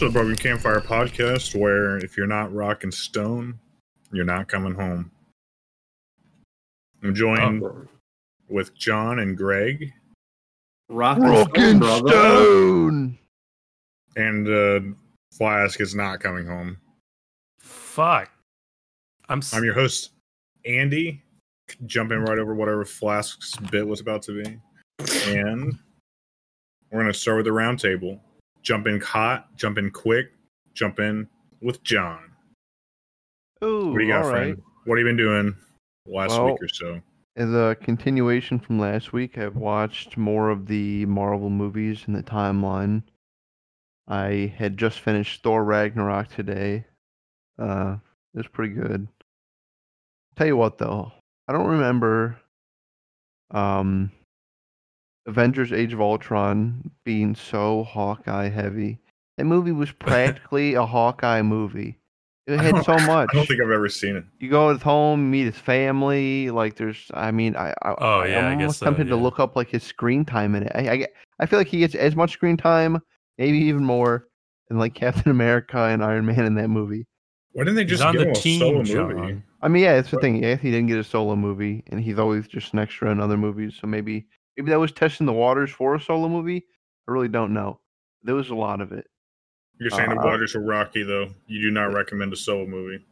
Welcome to the Broken Campfire podcast, where if you're not rock and stone, you're not coming home. I'm joined Oh. with John and Greg, Rock and Stone. Stone. and uh, Flask is not coming home. Fuck. I'm. s- I'm your host, Andy, jumping right over whatever Flask's bit was about to be. And we're going to start with the round table. Jump in hot, jump in quick, jump in with John. Ooh, What do you got, all right. friend? What have you been doing last Well, week or so? As a continuation from last week, I've watched more of the Marvel movies in the timeline. I had just finished Thor Ragnarok today. Uh, it was pretty good. Tell you what, though, I don't remember um, Avengers: Age of Ultron being so Hawkeye heavy. That movie was practically a Hawkeye movie. It had so much. I don't think I've ever seen it. you go to his home, meet his family. Like there's, I mean, I, I Oh, yeah, I I'm guess almost so, tempted to look up like his screen time in it. I, I, get- I feel like he gets as much screen time, maybe even more, than like Captain America and Iron Man in that movie. Why didn't they just on give the him a solo team, movie? I mean, yeah, that's the thing. Yeah, he didn't get a solo movie, and he's always just an extra in other movies. So maybe, maybe that was testing the waters for a solo movie. I really don't know. There was a lot of it. You're saying the Uh, waters are rocky, though. You do not recommend a solo movie.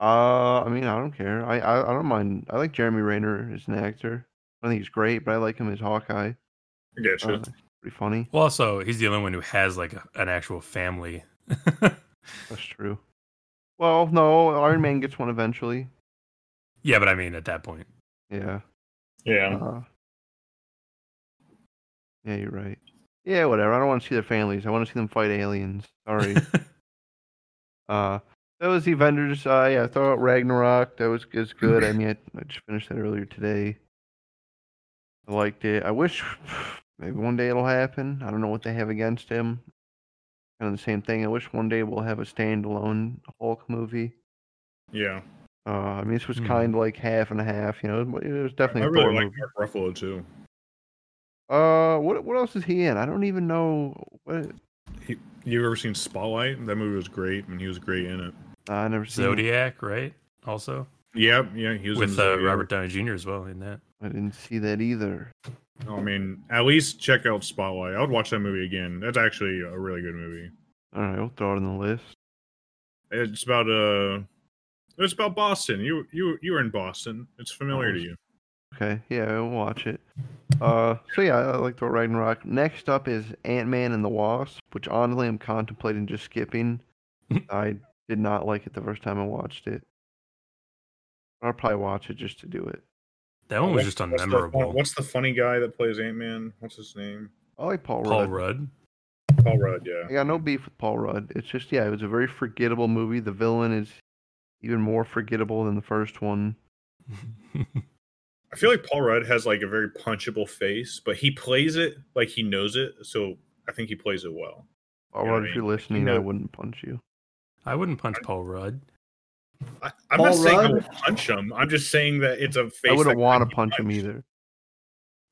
Uh, I mean, I don't care. I, I, I don't mind. I like Jeremy Renner as an actor. I think he's great, but I like him as Hawkeye. I get you. Uh, pretty funny. Well, also, he's the only one who has like a, an actual family. That's true. Well, no, Iron Man gets one eventually. yeah, but I mean, at that point, Yeah. yeah. Uh, yeah, you're right. Yeah, whatever. I don't want to see their families. I want to see them fight aliens. Sorry. uh, that was the Avengers. Uh, yeah, throw out Ragnarok. That was is good. I mean, I, I just finished that earlier today. I liked it. I wish maybe one day it'll happen. I don't know what they have against him. Kind of the same thing. I wish one day we'll have a standalone Hulk movie. Yeah. Uh, I mean, this was Hmm. kind of like half and a half. You know, it was- it was I definitely a really like. Mark Ruffalo, too. Uh, what what else is he in? I don't even know. What You ever seen Spotlight? That movie was great, and he was great in it. I never seen. it. Zodiac, right? Also Yep, yeah, he was in with uh, Robert Downey Jr. as well in that. I didn't see that either. I mean, at least check out Spotlight. I would watch that movie again. That's actually a really good movie. All right, we'll throw it on the list. It's about uh, it's about Boston. You you you were in Boston. It's familiar to you. Okay, yeah, we'll watch it. Uh, so yeah, I like Thor Ragnarok. Next up is Ant Man and the Wasp, which honestly I'm contemplating just skipping. I did not like it the first time I watched it. I'll probably watch it just to do it. That one was What's- just what's the- unmemorable. What's the funny guy that plays Ant Man? What's his name? I like Paul, Rudd. Paul Rudd. Rudd. Paul Rudd. Yeah. I got no beef with Paul Rudd. It's just yeah, it was a very forgettable movie. The villain is even more forgettable than the first one. I feel like Paul Rudd has like a very punchable face, but he plays it like he knows it. So I think he plays it well. Paul Yeah, Rudd, I if you're mean, listening, know- I wouldn't punch you. I wouldn't punch Paul Rudd. I, I'm Paul not saying I would punch him. I'm just saying that it's a face. I wouldn't want to punch him either.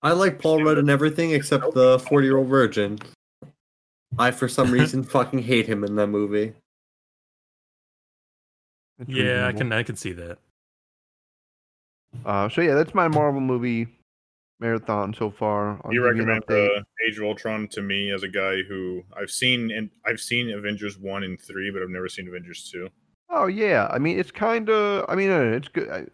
I like Paul Rudd and everything except the 40 year old virgin. I, for some reason, fucking hate him in that movie. It's Yeah, I can I can see that. Uh, so yeah, that's my Marvel movie marathon so far. I'll You recommend update. uh, Age of Ultron to me as a guy who I've seen and I've seen Avengers one and three, but I've never seen Avengers two. Oh yeah, I mean it's kind of. I mean it's good. I,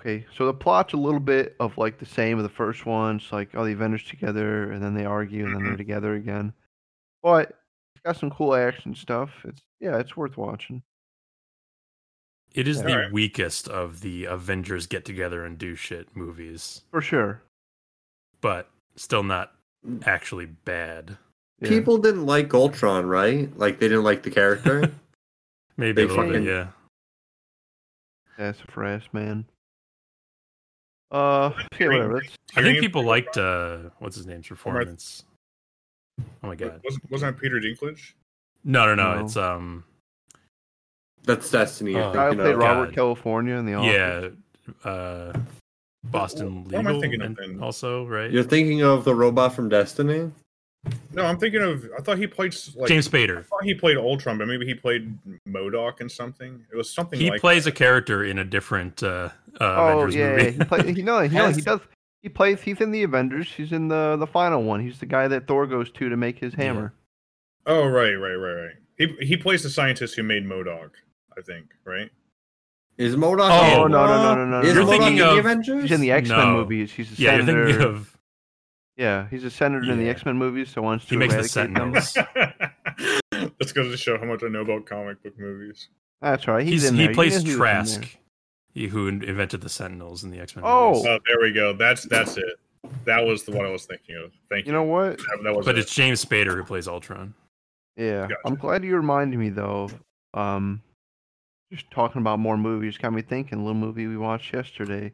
okay, so the plot's a little bit of like the same of the first one. It's like all the Avengers together, and then they argue, and then they're together again. But it's got some cool action stuff. It's yeah, it's worth watching. It is Yeah. the Alright. weakest of the Avengers get together and do shit movies, For sure. but still not actually bad. Yeah. People didn't like Ultron, right? Like, they didn't like the character. Maybe They a little bit, fucking- yeah. sassafras man. Uh, yeah, whatever. That's, I think people liked uh what's his name's performance. Oh my god. Wasn't, wasn't that Peter Dinklage? No, no, no. No. It's um That's Destiny. You're Oh, guy played of. Robert God. California in the office. yeah, uh Boston What am I Legal thinking of then? also, right? You're thinking of the robot from Destiny? No, I'm thinking of. I thought he played like James Spader. I thought he played Ultron, but maybe he played MODOK in something. It was something He like plays a character in a different uh, uh, oh Avengers yeah, movie. he play, he no, he, no, he does. He plays. He's in the Avengers. He's in the the final one. He's the guy that Thor goes to to make his Yeah. hammer. Oh right, right, right, right. He he plays the scientist who made MODOK. I think right. Is MODOK? Oh, in, no, no, no, no, no, Is no. You're MODOK thinking in the Avengers? He's in the X Men No. movies. He's a yeah, you're senator. thinking of Yeah, he's a senator in the X Men movies, so wants to he makes the eradicate them. Sentinels. That's goes to show how much I know about comic book movies. That's right. He's, He's, in he there. You plays he Trask, he, who invented the Sentinels in the X Men. Oh. Oh, there we go. That's that's it. That was the one I was thinking of. Thank you. You know what? that, that was but it. it's James Spader who plays Ultron. Yeah, Gotcha. I'm glad you reminded me though. Um, just talking about more movies got me thinking. A little movie we watched yesterday.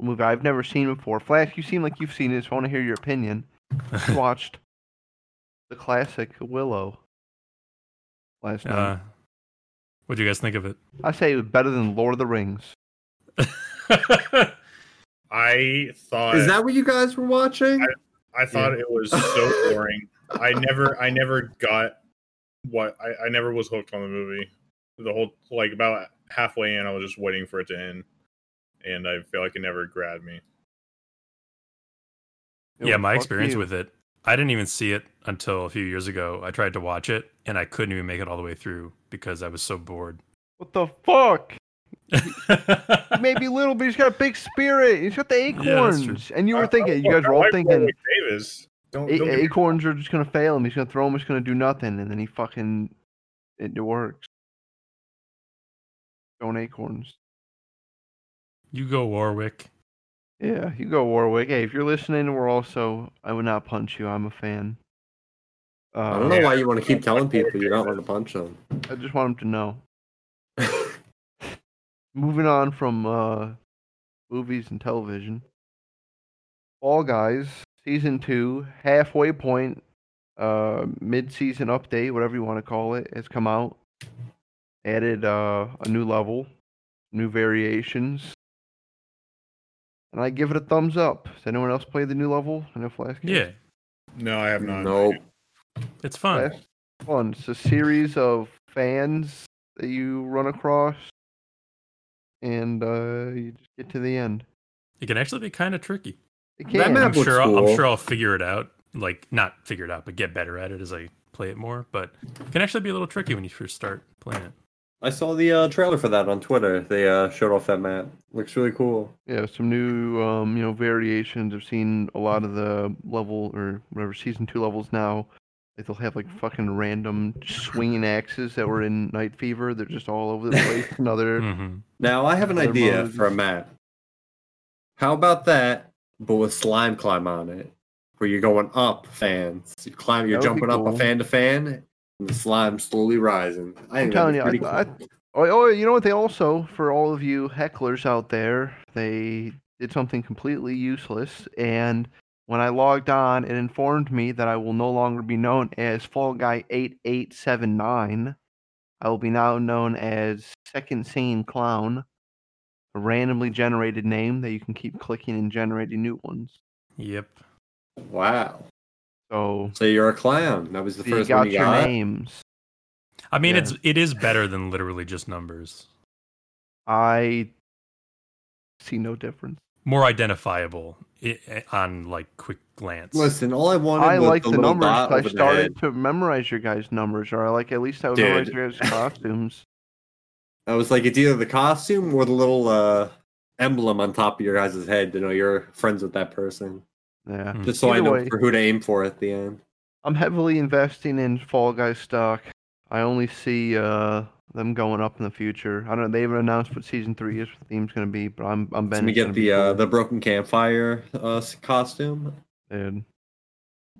A movie I've never seen before. Flash, you seem like you've seen it, so I want to hear your opinion. We watched the classic Willow last night. uh, what do you guys think of it? I say it was better than Lord of the Rings. I thought Is that what you guys were watching? I thought it was so boring. I never I never got what I, I never was hooked on the movie. The whole like about halfway in I was just waiting for it to end. And I feel like it never grabbed me. It yeah, my experience you. with it, I didn't even see it until a few years ago. I tried to watch it and I couldn't even make it all the way through because I was so bored. What the fuck? Maybe little, but he's got a big spirit. He's got the Yeah, acorns. and you were thinking, I- you guys were all thinking, Warwick Davis. Don't, don't get me acorns are just gonna fail him. He's gonna throw him. He's gonna do nothing, and then he fucking it, it works. Don't acorns. you go, Warwick. Yeah, you go Warwick. Hey, if you're listening, we're also. I would not punch you. I'm a fan. Uh, I don't know why you want to keep telling people you're not going to punch them. I just want them to know. Moving on from uh, movies and television. Fall Guys season two halfway point, uh, mid-season update, whatever you want to call it, has come out. Added uh, a new level, new variations, and I give it a thumbs up. Has anyone else played the new level? I know Flash. Kids? Yeah, No, I have not. nope. it's fun. Flash? Fun. It's a series of fans that you run across, and uh, you just get to the end. It can actually be kind of tricky. It That can. map I'm looks sure. I'll, I'm sure I'll figure it out. Like not figure it out, but get better at it as I play it more. But it can actually be a little tricky when you first start playing it. I saw the uh, trailer for that on Twitter. They uh, showed off that map. Looks really cool. Yeah, some new, um, you know, variations. I've seen a lot of the level or whatever season two levels now. They'll have like fucking random swinging axes that were in Knight Fever. They're just all over the place. Another. hmm Now I have an idea modes. for a map. How about that, but with slime climb on it, where you're going up fans. You climb, you're That would be jumping up a fan to fan, and the slime slowly rising. I I'm telling you, be I- pretty cool. Oh, oh, you know what? They also, for all of you hecklers out there, they did something completely useless. And when I logged on, it informed me that I will no longer be known as Fall Guy 8879. I will be now known as Second Sane Clown, a randomly generated name that you can keep clicking and generating new ones. Yep. Wow. So So you're a clown. That was the you first got one you your got. names. I mean, Yeah. it's it is better than literally just numbers. I see no difference. More identifiable i- i- on like quick glance. Listen, all I wanted I was like the, the, numbers. dot 'cause I started to memorize your guys' numbers, or I like at least I would Dude. memorize your guys' costumes. I was like, it's either the costume or the little uh, emblem on top of your guys' head to know you're friends with that person. Yeah, Hmm. Just so I know way. for who to aim for at the end. I'm heavily investing in Fall Guys stock. I only see uh, them going up in the future. I don't. Know. They haven't announced what season three is. What the theme's going to be, but I'm. I'm So betting we it's get gonna be the uh, the broken campfire uh, costume. dude.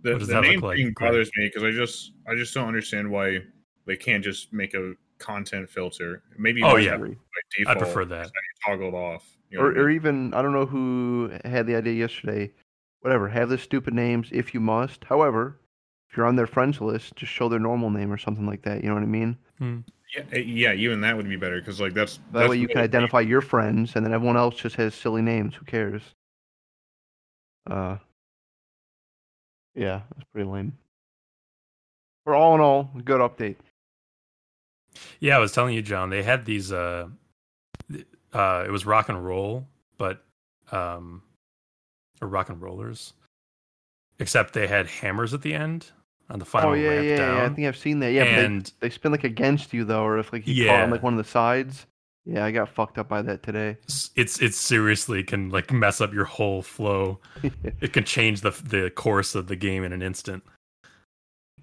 The, the that name like, thing bothers me because I just I just don't understand why they can't just make a content filter. Maybe Oh, yeah. have it I prefer that. just have it toggled off. You know Or, I mean? or even I don't know who had the idea yesterday. Whatever. Have the stupid names if you must. However, if you're on their friends list, just show their normal name or something like that. You know what I mean? yeah, eh, yeah, even that would be better because like that's That that's way you can identify your friends, and then everyone else just has silly names. Who cares? Uh, Yeah, that's pretty lame. But all in all, good update. Yeah, I was telling you, John. They had these. Uh, uh, it was rock and roll, but um, or rock and rollers, except they had hammers at the end on the final oh yeah, ramp yeah, down. yeah. I think I've seen that. Yeah, but and they, they spin like against you though, or if like you caught on like one of the sides. Yeah, I got fucked up by that today. it's it's seriously can like mess up your whole flow. It can change the the course of the game in an instant.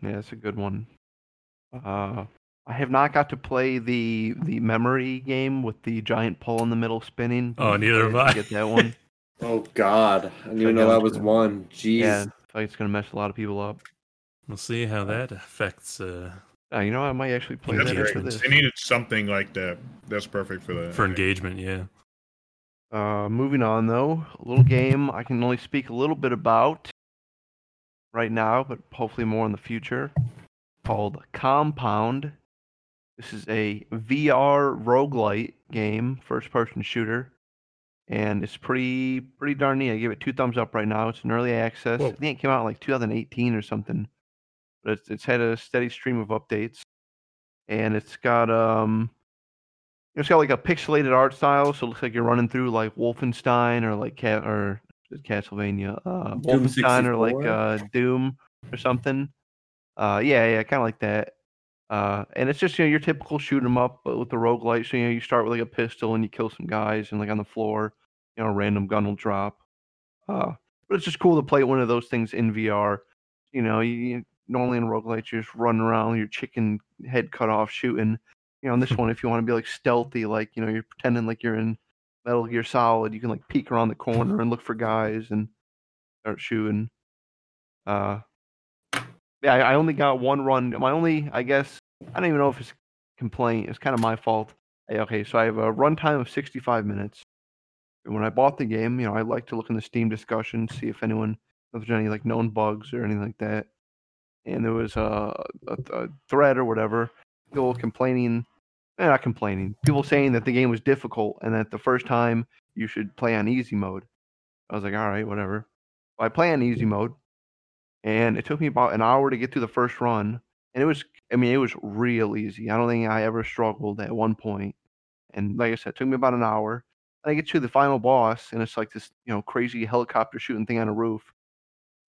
Yeah, it's a good one. Uh, I have not got to play the the memory game with the giant pole in the middle spinning. Oh, neither have I. Get that one. Oh God, I didn't even know that got was it. one. Jeez. yeah, I feel like it's gonna mess a lot of people up. We'll see how that affects uh, Uh, you know, I might actually play That's that great. after this. They needed something like that. That's perfect for that. for engagement. Yeah. Uh, moving on though, a little game I can only speak a little bit about right now, but hopefully more in the future. Called Compound. This is a VR roguelite game, first-person shooter, and it's pretty pretty darn neat. I give it two thumbs up right now. It's an early access. Whoa. I think it came out in like 2018 or something, but it's it's had a steady stream of updates, and it's got um it's got like a pixelated art style, so it looks like you're running through like Wolfenstein or like Cat or Castlevania, uh, Doom Wolfenstein or like uh, Doom or something. Uh, yeah, yeah, kind of like that. Uh, and it's just you know your typical shoot 'em up, but with the roguelite. So you know you start with like a pistol and you kill some guys, and like on the floor, you know, a random gun will drop. Uh, but it's just cool to play one of those things in VR. You know, you, normally in roguelite you're just running around, with your chicken head cut off shooting you know, on this one, if you want to be like stealthy, like you know, you're pretending like you're in Metal Gear Solid, you can like peek around the corner and look for guys and start shooting. Uh, yeah, I, I only got one run. My only, I guess, I don't even know if it's a complaint. It's kind of my fault. Hey, Okay, so I have a runtime of 65 minutes. When I bought the game, you know, I like to look in the Steam discussion, see if anyone, if there's any like known bugs or anything like that. And there was a, a, a thread or whatever, people complaining, eh, not complaining, people saying that the game was difficult and that the first time you should play on easy mode. I was like, all right, whatever. So I play on easy mode, and it took me about an hour to get through the first run. And it was, I mean, it was real easy. I don't think I ever struggled at one point. And like I said, it took me about an hour. And I get to the final boss, and it's like this, you know, crazy helicopter shooting thing on a roof.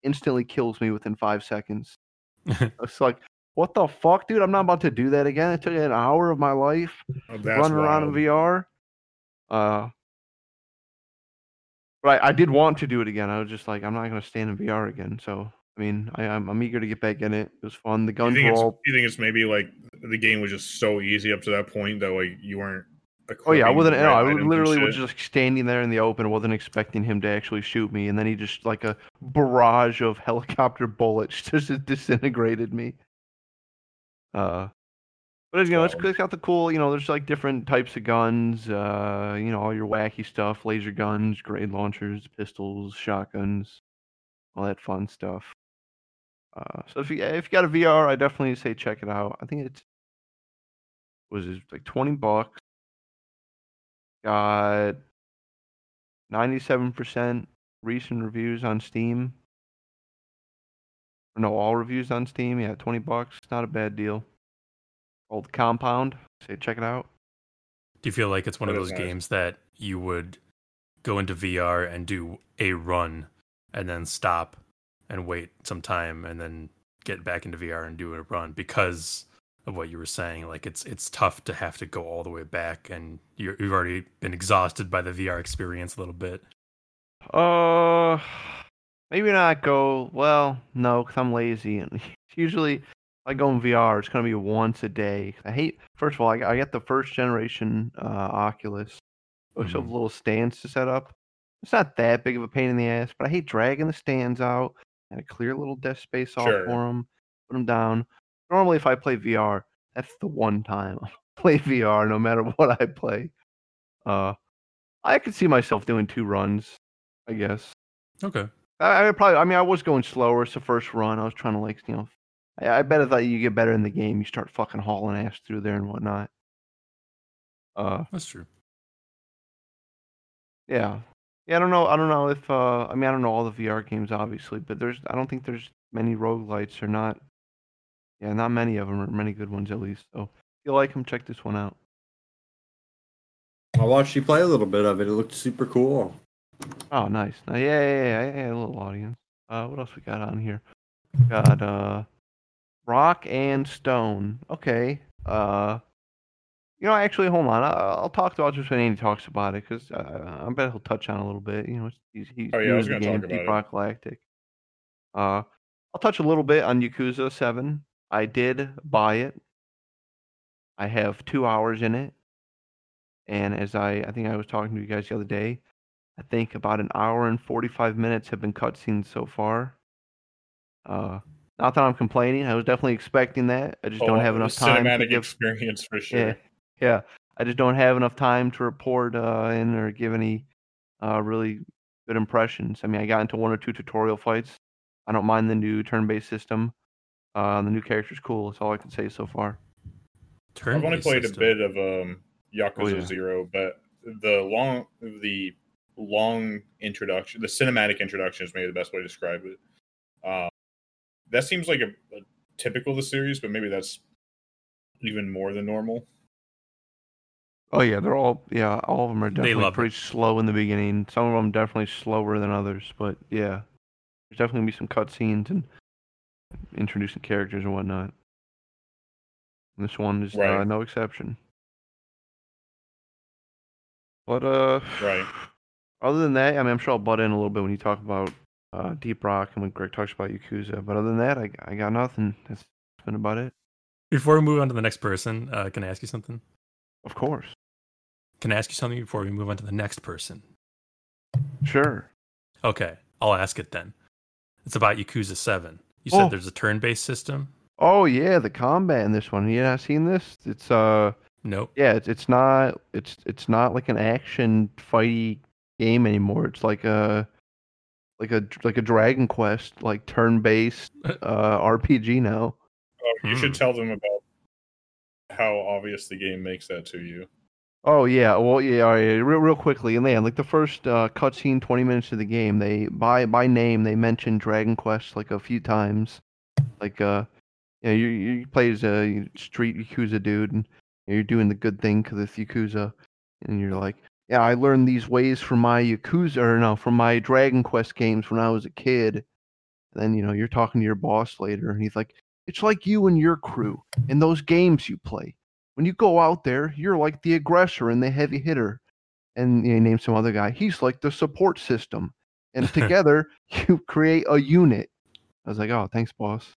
Instantly kills me within five seconds. It's like, what the fuck, dude? I'm not about to do that again. It took an hour of my life Oh, running around in. VR. Uh, but I, I did want to do it again. I was just like, I'm not going to stand in VR again. So, I mean, I, I'm, I'm eager to get back in it. It was fun. The You guns think, it's, you think it's maybe like the game was just so easy up to that point that like you weren't. Oh yeah, I wasn't. No, I literally was just standing there in the open. wasn't expecting him to actually shoot me, and then he just like a barrage of helicopter bullets just disintegrated me. Uh, but you know, it's, it's got the cool. You know, there's like different types of guns. Uh, you know, all your wacky stuff: laser guns, grenade launchers, pistols, shotguns, all that fun stuff. Uh, so if you if you got a VR, I definitely say check it out. I think it's was it like twenty bucks. Got ninety-seven percent recent reviews on Steam. No, all reviews on Steam. Yeah, twenty bucks. Not a bad deal. Old Compound. Say check it out. Do you feel like it's one of those is nice. games that you would go into VR and do a run and then stop and wait some time and then get back into VR and do a run because of what you were saying? Like it's it's tough to have to go all the way back and you're, you've already been exhausted by the VR experience a little bit. Uh, maybe not go. Well, no, because I'm lazy, and usually if I go in VR, it's gonna be once a day. I hate. First of all, I, I got the first generation uh, Oculus, which have Mhm. little stands to set up. It's not that big of a pain in the ass, but I hate dragging the stands out and a clear little desk space off Sure. for them. Put them down. Normally, if I play VR, that's the one time I play VR, no matter what I play. Uh, I could see myself doing two runs, I guess. Okay. I, I probably. I mean, I was going slower. It's the first run. I was trying to like, you know, I, I bet if that you get better in the game, you start fucking hauling ass through there and whatnot. Uh, That's true. yeah, yeah. I don't know. I don't know if. Uh, I mean, I don't know all the VR games, obviously, but there's. I don't think there's many roguelites or not. Yeah, not many of them are many good ones at least. So if you like them, check this one out. I watched you play a little bit of it. It looked super cool. Oh, nice. Uh, yeah, yeah, yeah, yeah, yeah, a little audience. Uh, what else we got on here? We Got uh, rock and stone. Okay. Uh, you know, actually, hold on. I'll, I'll talk about this when Andy talks about it because uh, I bet he'll touch on it a little bit. You know, he's he's Oh, yeah, I was the game, talk about Deep Rock Galactic. Uh, I'll touch a little bit on Yakuza Seven. I did buy it. I have two hours in it, and as I I think I was talking to you guys the other day, I think about an hour and forty five minutes have been cutscenes so far. Uh, not that I'm complaining. I was definitely expecting that. I just don't have Oh, enough time to Cinematic give experience for sure. yeah, yeah. I just don't have enough time to report uh, in or give any uh, really good impressions. I mean, I got into one or two tutorial fights. I don't mind the new turn-based system. Uh, the new character's cool. That's all I can say so far. I've only played system. a bit of um Yakuza Oh, yeah. Zero, but the long the long introduction, the cinematic introduction is maybe the best way to describe it. Um, that seems like a, a typical of the series, but maybe that's even more than normal. Oh yeah, they're all yeah, all of them are definitely love it. pretty slow in the beginning. Some of them definitely slower than others, but yeah, there's definitely gonna be some cutscenes and introducing characters and whatnot. This one is uh, no exception. But uh, Right. Other than that, I mean, I'm sure I'll butt in a little bit when you talk about uh, Deep Rock and when Greg talks about Yakuza. But other than that, I, I got nothing. That's been about it. Before we move on to the next person, uh, can I ask you something? Of course. Can I ask you something before we move on to the next person? Sure. Okay, I'll ask it then. It's about Yakuza 7. You said Oh. there's a turn based system? Oh yeah, the combat in this one. You not seen this? It's uh Nope. yeah, it's it's not it's it's not like an action fighty game anymore. It's like a like a like a Dragon Quest like turn based uh RPG now. Oh, you should Hmm. tell them about how obvious the game makes that to you. Oh yeah, well yeah, all right, real real quickly, and man, like the first uh, cutscene, twenty minutes of the game, they by by name they mention Dragon Quest like a few times, like uh, you know, you you play as a street yakuza dude, and you're doing the good thing because it's yakuza, and you're like, yeah, I learned these ways from my yakuza or no, from my Dragon Quest games when I was a kid. And then you know you're talking to your boss later, and he's like, it's like you and your crew in those games you play when you go out there, you're like the aggressor and the heavy hitter. And you name some other guy. He's like the support system. And together, you create a unit. I was like, oh, thanks, boss.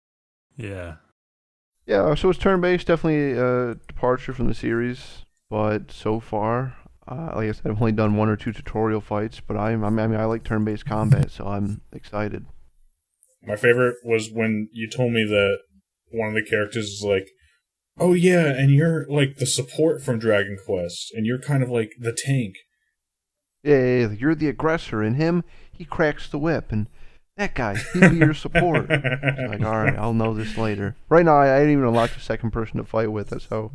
Yeah. Yeah, so it's turn based, definitely a departure from the series. But so far, uh, like I said, I've only done one or two tutorial fights, but I'm, I'm, I mean, I like turn based combat, so I'm excited. My favorite was when you told me that one of the characters is like, "Oh yeah, and you're like the support from Dragon Quest, and you're kind of like the tank." Yeah, you're the aggressor, and him, he cracks the whip, and that guy, he'll be your support. It's like, all right, I'll know this later. Right now, I, I didn't even unlock the second person to fight with. That's how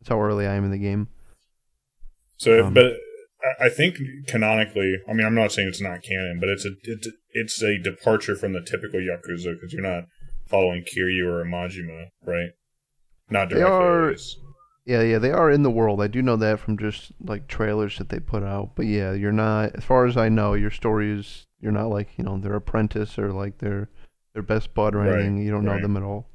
that's how early I am in the game. So, Um, but I- I think canonically, I mean, I'm not saying it's not canon, but it's a it's, it's a departure from the typical Yakuza because you're not following Kiryu or Majima, right? Not They directly. are- Yeah, yeah, they are in the world. I do know that from just like trailers that they put out. But yeah, you're not, as far as I know, your story is you're not like you know their apprentice or like their their best bud or Right, anything. You don't know them at all.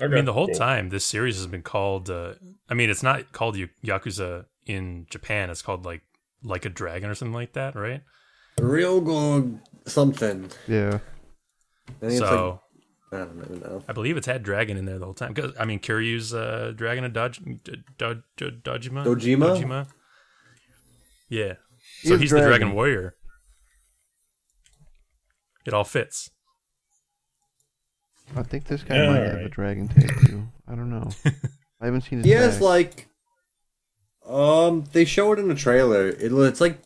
I mean, the whole cool. time this series has been called. Uh, I mean, it's not called Ya- Yakuza in Japan. It's called like like a dragon or something like that, right? Real gold something. Yeah, I think it's So like I don't even know. I believe it's had dragon in there the whole time. Because I mean, Kiryu's uh, dragon of Doj, D- Do- Do- Dojima. Dojima? Dojima. Yeah. He So is he's the dragon. dragon warrior. It all fits. I think this guy Yeah, might have a dragon tail too. I don't know. I haven't seen his. He has like, um, they show it in the trailer. It, it's like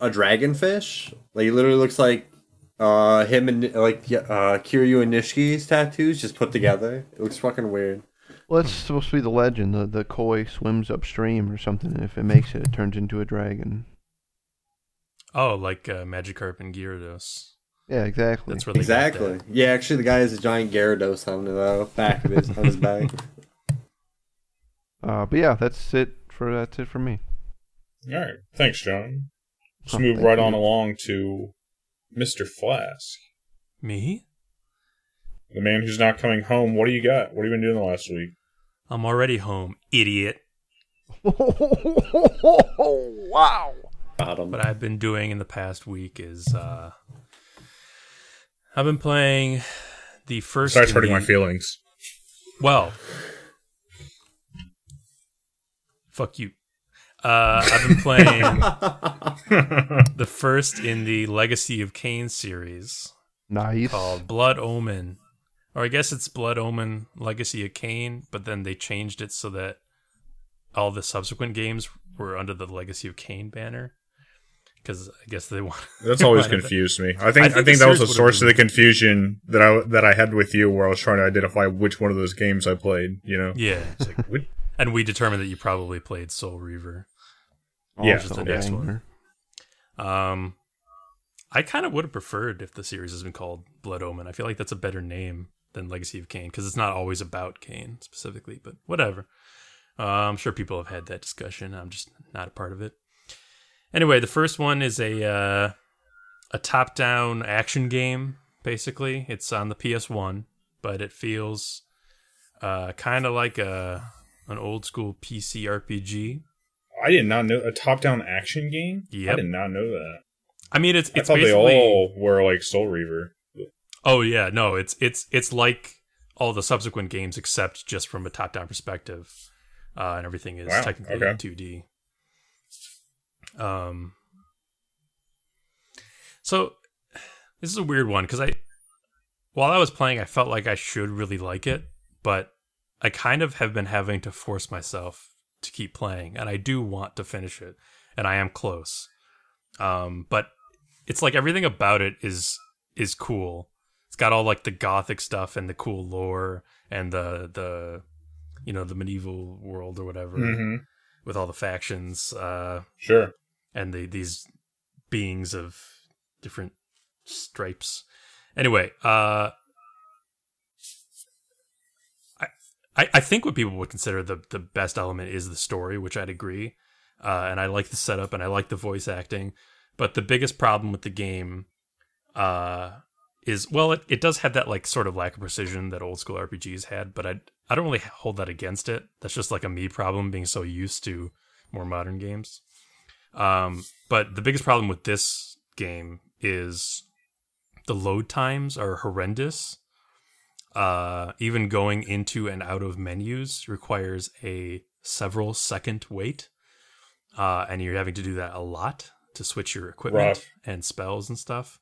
a dragonfish. Like it literally looks like, uh, him and like uh Kiryu and Nishiki's tattoos just put together. It looks fucking weird. Well, that's supposed to be the legend. The the koi swims upstream or something. And if it makes it, it turns into a dragon. Oh, like uh, Magikarp and Gyarados. Yeah, exactly. That's where they Exactly. that. Yeah, actually, the guy has a giant Gyarados on the back of his on his back. Uh, but yeah, that's it for that's it for me. All right. Thanks, John. Let's Oh, move thank right on along to Mr. Flask, Me? the man who's not coming home. What do you got? What have you been doing the last week? I'm already home, idiot. wow. Bottom. What I've been doing in the past week is uh I've been playing the first Starts hurting the- my feelings. Well, fuck you. Uh, I've been playing the first in the Legacy of Kain series Nice. called Blood Omen. Or I guess it's Blood Omen Legacy of Kain, but then they changed it so that all the subsequent games were under the Legacy of Kain banner. Because I guess they want. That's always confused me. I think I I think, think that was the source of the confusion that I that I had with you, where I was trying to identify which one of those games I played. You know, Yeah. it's like? And we determined that you probably played Soul Reaver. Yeah, Also the next one. Um, I kind of would have preferred if the series has been called Blood Omen. I feel like that's a better name than Legacy of Kain because it's not always about Kain specifically, but whatever. Uh, I'm sure people have had that discussion. I'm just not a part of it. Anyway, the first one is a uh, a top-down action game. Basically, it's on the PS1, but it feels uh, kind of like a an old school PC RPG. I did not know a top-down action game. Yeah, I did not know that. I mean, it's I it's thought they all were like Soul Reaver. Oh yeah, no, it's it's it's like all the subsequent games except just from a top-down perspective, uh, and everything is Wow, technically okay. 2D. Um, so this is a weird one because I, while I was playing, I felt like I should really like it, but I kind of have been having to force myself to keep playing, and I do want to finish it, and I am close. Um, but it's like everything about it is is cool. It's got all like the gothic stuff and the cool lore and the the you know the medieval world or whatever Mm-hmm. with all the factions uh Sure. and the these beings of different stripes. Anyway, uh I I think what people would consider the the best element is the story, which I'd agree. Uh and I like the setup and I like the voice acting, but the biggest problem with the game uh is well it, it does have that like sort of lack of precision that old school RPGs had, but I I don't really hold that against it. That's just like a me problem being so used to more modern games. Um, but the biggest problem with this game is the load times are horrendous. Uh, even going into and out of menus requires a several second wait. Uh, and you're having to do that a lot to switch your equipment Rough. and spells and stuff.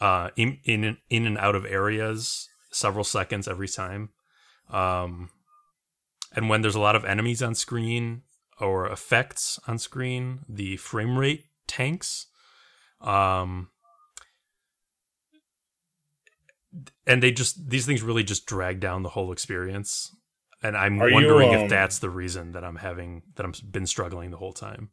Uh, in, in in and out of areas, several seconds every time. Um, and when there's a lot of enemies on screen or effects on screen, the frame rate tanks. Um, and they just these things really just drag down the whole experience. And I'm Are you, wondering um, if that's the reason that I'm having that I'm been struggling the whole time.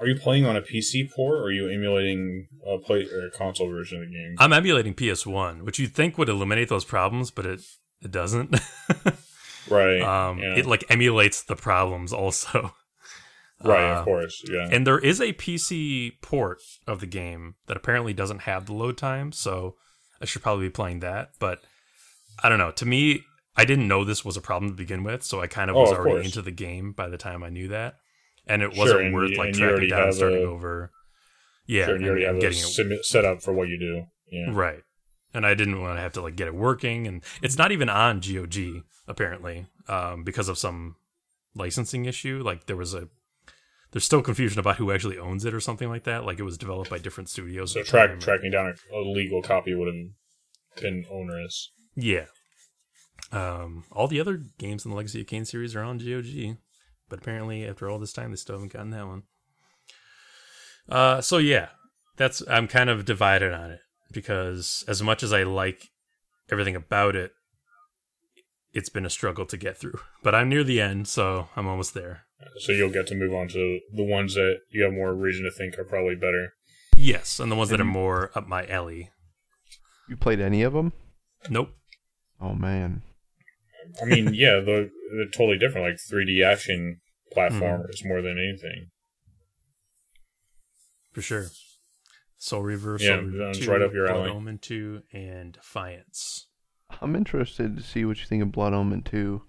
Are you playing on a PC port, or are you emulating a play or a console version of the game? I'm emulating PS1, which you'd think would eliminate those problems, but it it doesn't. right. um, yeah. It like emulates the problems also. right. uh, of course. Yeah. And there is a PC port of the game that apparently doesn't have the load time, so I should probably be playing that. But I don't know. To me, I didn't know this was a problem to begin with, so I kind of Oh, was of already course. into the game by the time I knew that, and it wasn't worth you- like tracking down and starting a- over. Yeah, sure, and and getting it sim- set up for what you do. Yeah. Right. And I didn't want to have to like get it working and it's not even on GOG apparently um because of some licensing issue like there was a there's still confusion about who actually owns it or something like that like it was developed by different studios So track time. tracking down a, a legal copy would have been onerous. Yeah. Um all the other games in the Legacy of Kain series are on GOG but apparently after all this time they still haven't gotten that one. Uh so yeah, that's I'm kind of divided on it because as much as I like everything about it, it's been a struggle to get through. But I'm near the end, so I'm almost there. So you'll get to move on to the ones that you have more reason to think are probably better. Yes, and the ones that are more up my alley. You played any of them? Nope. Oh man. I mean, yeah, they're, they're totally different. Like 3D action platformers mm-hmm. more than anything. For sure. Soul Reaver, Yeah, Soul Reaver um, 2, right up your Blood alley. Omen 2, and Defiance. I'm interested to see what you think of Blood Omen 2.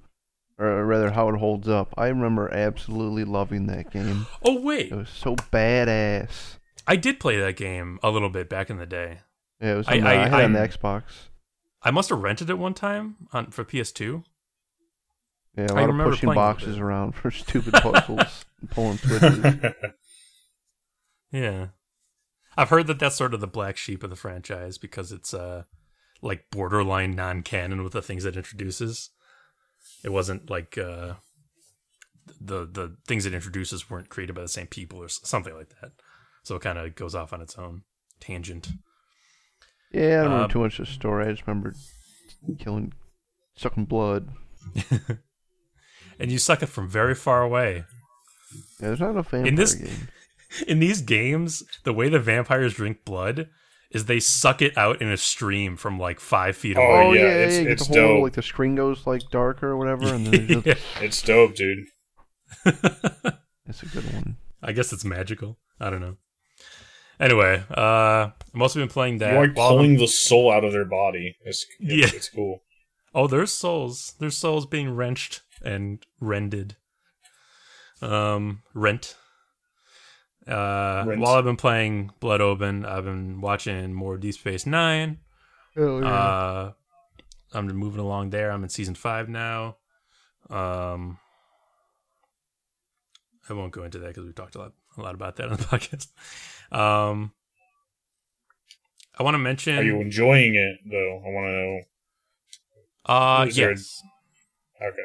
Or rather, how it holds up. I remember absolutely loving that game. Oh, wait. It was so badass. I did play that game a little bit back in the day. Yeah, it was. I- On the, I- I, had it on the Xbox. I must have rented it one time on for PS2. Yeah, a I lot of remember pushing playing it a boxes around for stupid puzzles, pulling switches. Yeah. I've heard that that's sort of the black sheep of the franchise because it's uh like borderline non-canon with the things it introduces. It wasn't like uh the the things it introduces weren't created by the same people or something like that. So it kind of goes off on its own tangent. Yeah, I don't Uh, remember too much of the story. I just remember killing, sucking blood. and you suck it from very far away. Yeah, there's not enough vampire this- game. In these games, the way the vampires drink blood is they suck it out in a stream from like five feet Oh, away. Oh, yeah, yeah, it's- yeah, it's the whole dope. like the screen goes like darker or whatever, and then it's, Yeah. it's dope, dude. it's a good one. I guess it's magical. I don't know. Anyway, uh, I've also been playing that. You're like while I'm- pulling the soul out of their body. It's, it's, Yeah. it's cool. Oh, there's souls. There's souls being wrenched and rended. Um, rent. Uh, Rent. while I've been playing Blood Omen, I've been watching more Deep Space Nine. Oh, Uh, I'm moving along there. I'm in season five now. Um, I won't go into that because we've talked a lot, a lot about that on the podcast. Um, I want to mention. Are you enjoying it though? I want to know. Uh, there- yes. Okay.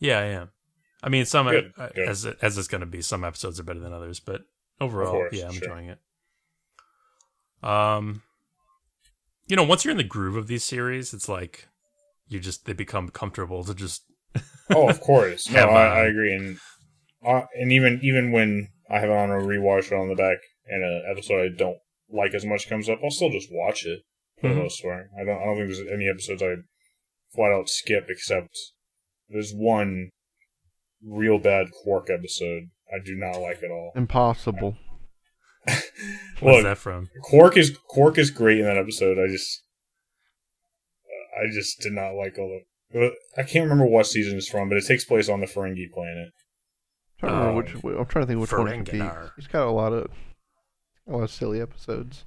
Yeah, I am. I mean, some Good, uh, good. as as it's going to be, some episodes are better than others, but overall, course, yeah, I'm sure. enjoying it. Um, you know, once you're in the groove of these series, it's like you just they become comfortable to just Oh, of course. No, I, I agree. And uh, and even even when I have it on a rewatch on the back and an episode I don't like as much comes up, I'll still just watch it for Mhm. the most part. I don't I don't think there's any episodes I flat out skip except there's one real bad Quark episode I do not like it at all. Impossible. what's that from? Quark is Quark is great in that episode. I just I just did not like all the. I can't remember what season it's from, but it takes place on the Ferengi planet. I'm trying to Um, which. I'm trying to think which one it could be. Ferenginar. It's got a lot of a lot of silly episodes.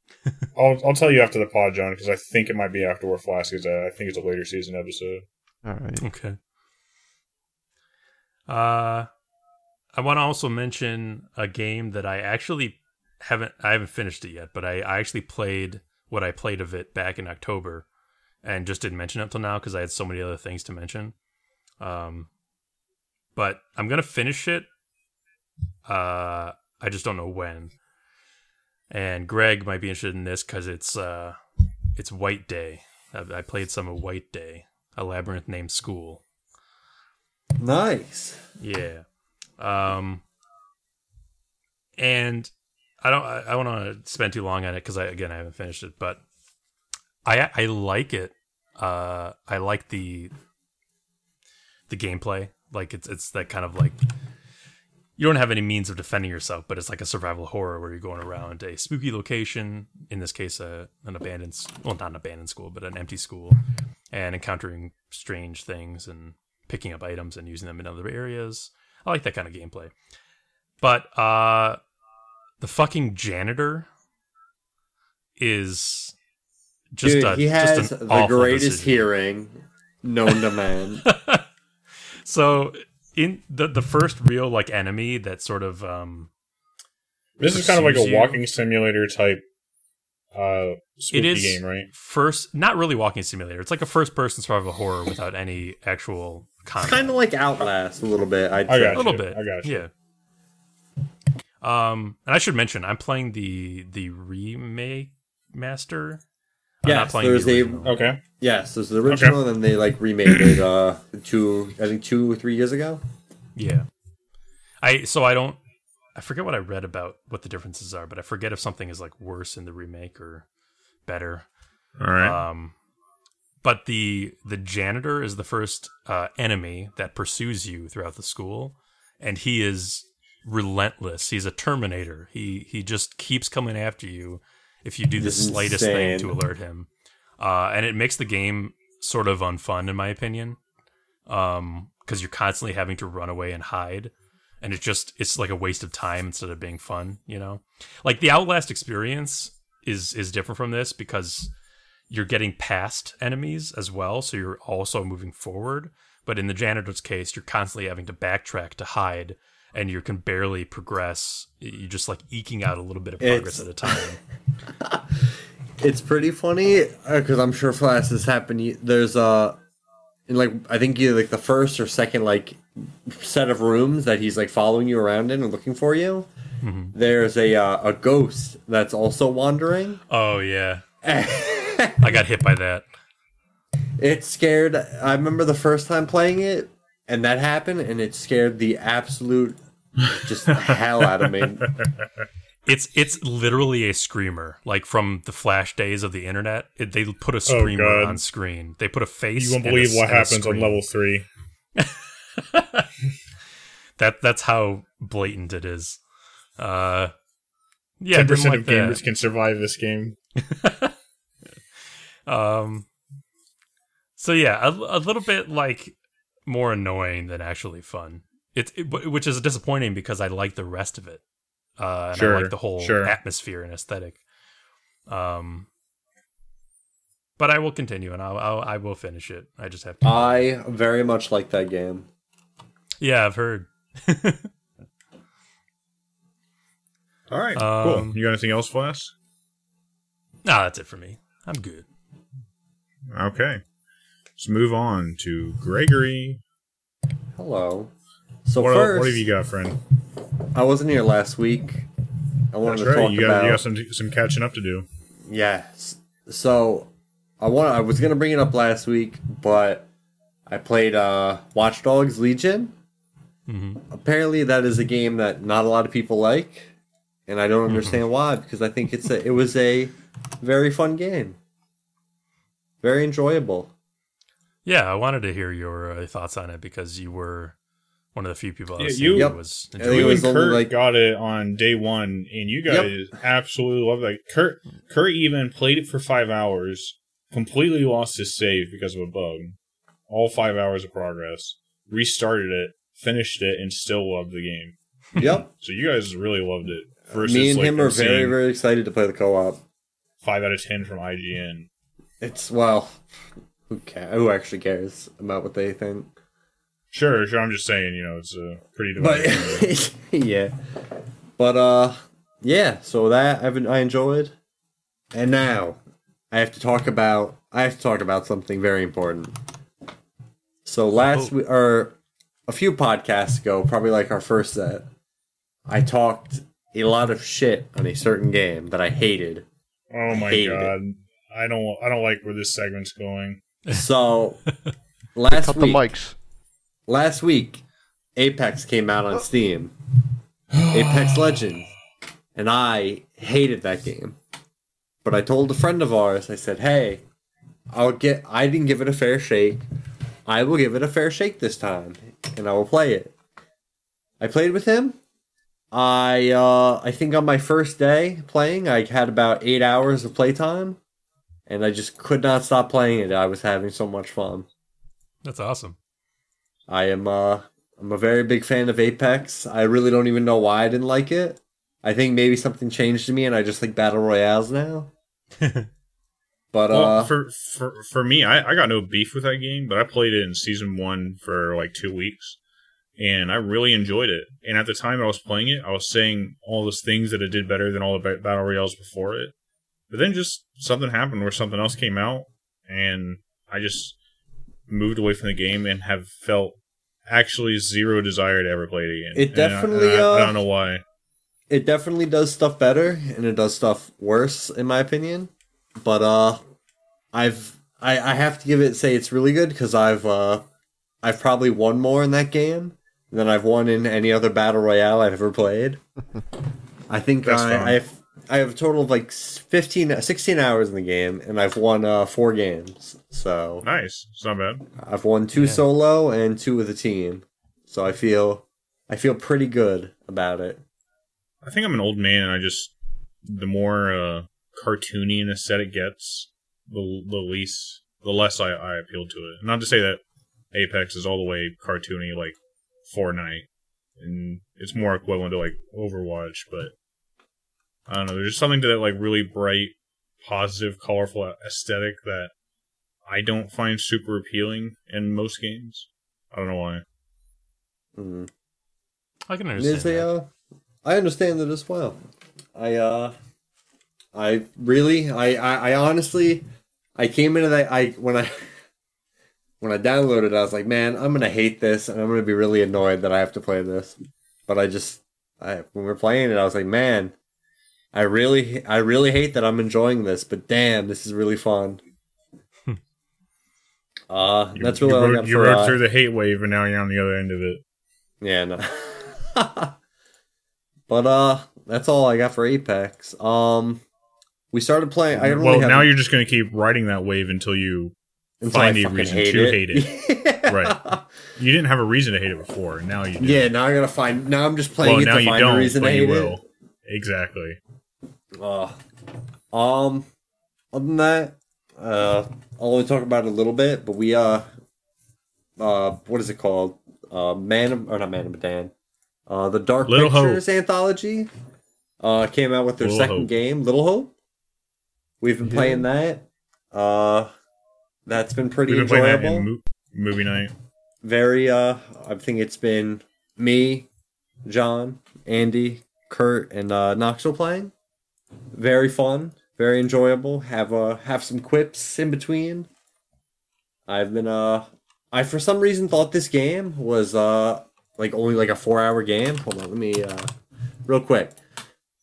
I'll I'll tell you after the pod, John, because I think it might be after where Flask is at. I think it's a later season episode. All right. Okay. Uh, I want to also mention a game that I actually haven't I haven't finished it yet, but I, I actually played what I played of it back in October, and just didn't mention it till now because I had so many other things to mention. Um, but I'm gonna finish it. Uh, I just don't know when. And Greg might be interested in this because it's uh, it's White Day. I, I played some of White Day, a labyrinth named School. Nice. Yeah. Um and I don't I, I want to spend too long on it cuz I again I haven't finished it, but I I like it. Uh I like the the gameplay. Like it's it's that kind of like you don't have any means of defending yourself, but it's like a survival horror where you're going around a spooky location, in this case a an abandoned well not an abandoned school, but an empty school and encountering strange things and picking up items and using them in other areas. I like that kind of gameplay. But uh the fucking janitor is just Dude, a, he has just an the awful greatest decision. hearing known to man. so in the the first real like enemy that sort of um This is kind of like Pursues a you. walking simulator type uh spooky it is game, right? first not really walking simulator. It's like a first person survival horror without any actual combat. kind of like Outlast a little bit. I'd I got a little you. bit. I got you. Yeah. Um, and I should mention I'm playing the the remake master. I'm not Yes, playing there's the a- original. Okay. Yes, there's the original, and then they like remade it uh two I think two or three years ago. Yeah. I so I don't I forget what I read about what the differences are, but I forget if something is like worse in the remake or better. All right. Um, but the the janitor is the first uh, enemy that pursues you throughout the school, and he is relentless. He's a Terminator. He he just keeps coming after you if you do the slightest thing to alert him, uh, and it makes the game sort of unfun in my opinion, um, because you're constantly having to run away and hide. And it's just it's like a waste of time instead of being fun, you know. Like the Outlast experience is is different from this because you're getting past enemies as well, so you're also moving forward. But in the janitor's case, you're constantly having to backtrack to hide, and you can barely progress. You're just like eking out a little bit of progress It's- at a time. It's pretty funny uh, because I'm sure Flash has happened. There's a in like I think you like the first or second like set of rooms that he's like following you around in and looking for you. Mm-hmm. There's a uh, a ghost that's also wandering. oh yeah, I got hit by that. It scared. I remember the first time playing it, and that happened, and it scared the absolute just hell out of me. It's it's literally a screamer, like from the flash days of the internet. It, they put a screamer Oh, God. on screen. They put a face. you won't and a believe what happens on level three. That that's how blatant it is. Uh, yeah, ten percent like of gamers can survive this game. Um, so yeah, a, a little bit like more annoying than actually fun. It's it, which is disappointing because I like the rest of it. Uh, and I like the whole sure. atmosphere and aesthetic. Um, but I will continue and I'll, I'll I will finish it. I just have to. I very much like that game. yeah, I've heard. All right, Um, cool. You got anything else, Flash? Nah, that's it for me. I'm good. Okay, let's move on to Gregory. Hello. So What, first, what have you got, friend? I wasn't here last week. I wanted That's to right. talk You got about you got some some catching up to do. yes. So I want. I was gonna bring it up last week, but I played uh, Watch Dogs Legion. hmm Apparently, that is a game that not a lot of people like, and I don't understand why. Because I think it's a. It was a very fun game. Very enjoyable. Yeah, I wanted to hear your uh, thoughts on it because you were one of the few people I Yeah, was you- Yep. was I You it was and Kurt like- got it on day one, and you guys absolutely loved it. Kurt Kurt even played it for five hours, completely lost his save because of a bug. All five hours of progress, restarted it, finished it, and still loved the game. Yep. So you guys really loved it. Versus Me and like, him are very very excited to play the co-op. five out of ten from IGN. It's well, who ca- Who actually cares about what they think? Sure, sure. I'm just saying, you know, it's a pretty. But yeah, but uh, yeah. So that I've I enjoyed, and now I have to talk about I have to talk about something very important. So last Oh. we or a few podcasts ago, probably like our first set, I talked a lot of shit on a certain game that I hated. oh my Hated it. God, I don't, I don't like where this segment's going. So last Cut the week, mics. last week, Apex came out on Steam. Apex Legends. And I hated that game. But I told a friend of ours, I said, hey, I'll get I didn't give it a fair shake. I will give it a fair shake this time. And I will play it. I played with him. I uh I think on my first day playing, I had about eight hours of playtime. And I just could not stop playing it. I was having so much fun. That's awesome. I am uh I'm a very big fan of Apex. I really don't even know why I didn't like it. I think maybe something changed in me and I just like battle royales now. But Well, uh for for for me, I, I got no beef with that game, but I played it in season one for like two weeks, and I really enjoyed it. And at the time I was playing it, I was saying all those things that it did better than all the battle royales before it. But then just something happened where something else came out, and I just moved away from the game and have felt actually zero desire to ever play it again. It And I- definitely, and I, I uh, don't know why. it definitely does stuff better and it does stuff worse in my opinion. But uh I've I, I have to give it say it's really good because I've uh I've probably won more in that game than I've won in any other battle royale I've ever played. I think That's I, fun. I've a total of like 15, 16 hours in the game, and I've won uh, four games. So Nice. It's not bad. I've won two Yeah. solo and two with a team. So I feel I feel pretty good about it. I think I'm an old man, and I just the more uh, cartoony an aesthetic gets, the the least the less I, I appeal to it. Not to say that Apex is all the way cartoony like Fortnite, and it's more equivalent to like Overwatch, but I don't know. There's just something to that like really bright, positive, colorful aesthetic that I don't find super appealing in most games. I don't know why. Mm. I can understand. is a, that. uh, I understand it as well. I uh, I really, I, I, I honestly, I came into that. I when I when I downloaded, it, I was like, man, I'm gonna hate this, and I'm gonna be really annoyed that I have to play this. But I just, I when we we're playing it, I was like, man, I really, I really hate that I'm enjoying this, but damn, this is really fun. uh, You, that's really all I rode, you rode uh, through the hate wave, and now you're on the other end of it. Yeah, no. but uh that's all I got for Apex. Um we started playing I well, really now you're just going to keep riding that wave until you until find I a reason hate to it. hate Right. you didn't have a reason to hate it before. Now you do. Yeah, now I gotta find now I'm just playing well, it now to you find don't, a reason but to you hate will. it. Exactly. Uh, um other than that, uh I'll only talk about it a little bit, but we uh uh what is it called? Uh Man of, or not Man of Medan. Uh the Dark Little Hope. Pictures anthology uh came out with their Little second Hope. game, Little Hope. We've been Yeah. playing that. Uh that's been pretty We've been playing that enjoyable. in mo- movie night. Very uh I think it's been me, John, Andy, Kurt, and uh Knoxville playing. Very fun, very enjoyable. Have uh have some quips in between. I've been uh I for some reason thought this game was uh like only like a four hour game. Hold on, let me uh real quick.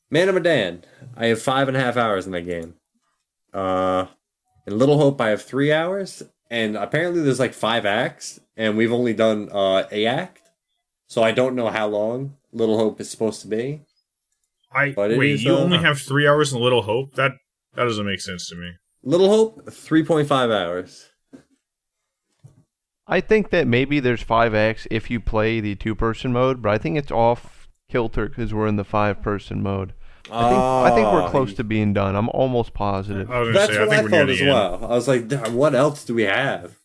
Man of Medan. I have five and a half hours in that game. Uh in Little Hope I have three hours. And apparently there's like five acts, and we've only done uh a act. So I don't know how long Little Hope is supposed to be. I But wait. is, you uh, only have three hours in Little Hope. That that doesn't make sense to me. Little Hope, three point five hours. I think that maybe there's five X if you play the two person mode, but I think it's off kilter because we're in the five person mode. I think I think we're Ah, close to being done. I'm almost positive. I That's say. I what think I, we're near thought the as end. well. I was like, what else do we have?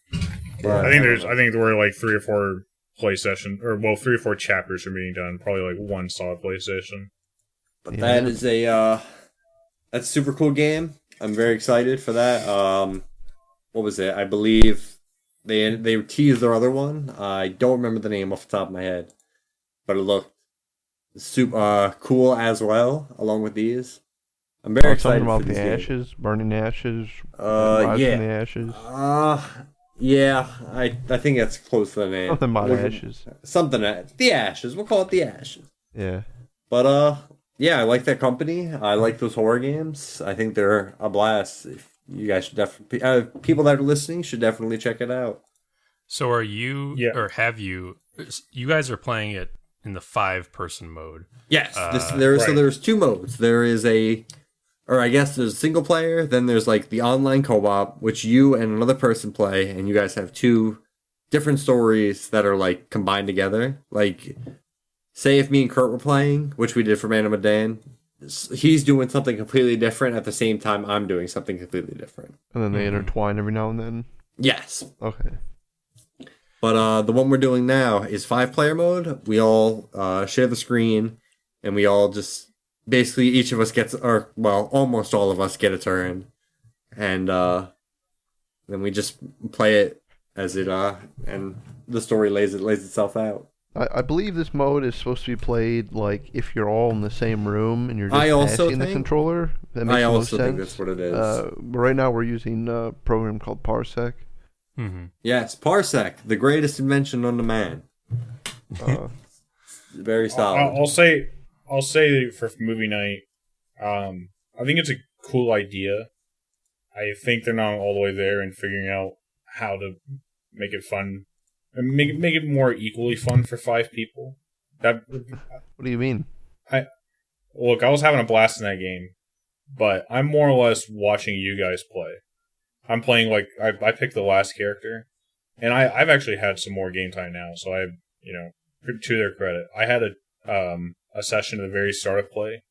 But I think there's. I think there were like three or four play sessions, or well, three or four chapters are being done. Probably like one solid play session. But Yeah. that is a uh that's a super cool game. I'm very excited for that. Um what was it? I believe they they teased their other one. I don't remember the name off the top of my head. But it looked super uh cool as well, along with these. I'm very Oh, excited about the ashes, burning ashes, Uh yeah. the ashes, Uh yeah, I I think that's close to the name. something about ashes. Something at the ashes. We'll call it the ashes. Yeah. But uh, yeah, I like that company. I like those horror games. I think they're a blast. If you guys should definitely, uh, people that are listening should definitely check it out. So are you Yeah. or have you you guys are playing it in the five person mode. Yes, this, Uh, there. So there's two modes. There is a, or I guess there's single player. Then there's like the online co-op, which you and another person play, and you guys have two different stories that are like combined together. Like, say if me and Kurt were playing, which we did for Man of Medan, he's doing something completely different at the same time I'm doing something completely different. And then they Mm-hmm. Mhm. intertwine every now and then. Yes, Okay. But uh, the one we're doing now is five player mode. We all uh, share the screen, and we all just basically each of us gets, or well, almost all of us get a turn, and uh, then we just play it as it uh, and the story lays it lays itself out. I, I believe this mode is supposed to be played like if you're all in the same room and you're just I also passing the controller. That makes I also most think sense. that's what it is. Uh, but right now we're using a program called Parsec. Mm-hmm. yes, Parsec, the greatest invention on the man. Uh, Very solid. I'll, I'll say, I'll say for movie night, um, I think it's a cool idea. I think they're not all the way there in figuring out how to make it fun and make it make it more equally fun for five people. That what do you mean? I look, I was having a blast in that game. but I'm more or less watching you guys play. I'm playing like I, I picked the last character, and I I've actually had some more game time now, so I you know to their credit, I had a um a session at the very start of play,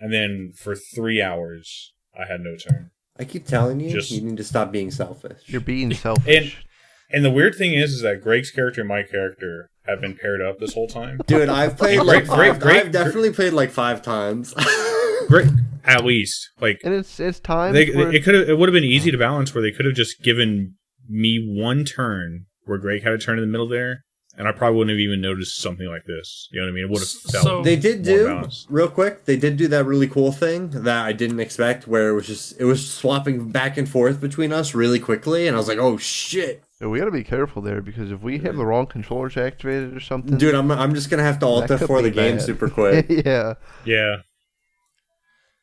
and then for three hours I had no turn. I keep telling you, Just- you need to stop being selfish. You're being selfish. And the weird thing is, is that Greg's character and my character have been paired up this whole time. Dude, I've played like great- five, great- I've definitely played like five times. Greg, at least like and it's it's time. they, for, it could have it would have been easy to balance where they could have just given me one turn where Greg had a turn in the middle there, and I probably wouldn't have even noticed something like this. You know what I mean? It would have felt. So- they did do balanced. real quick. They did do that really cool thing that I didn't expect, where it was just it was swapping back and forth between us really quickly, and I was like, "Oh shit, Yeah, we got to be careful there because if we have the wrong controllers activated or something, dude!" I'm I'm just gonna have to alter could for the game bad. super quick. yeah, yeah,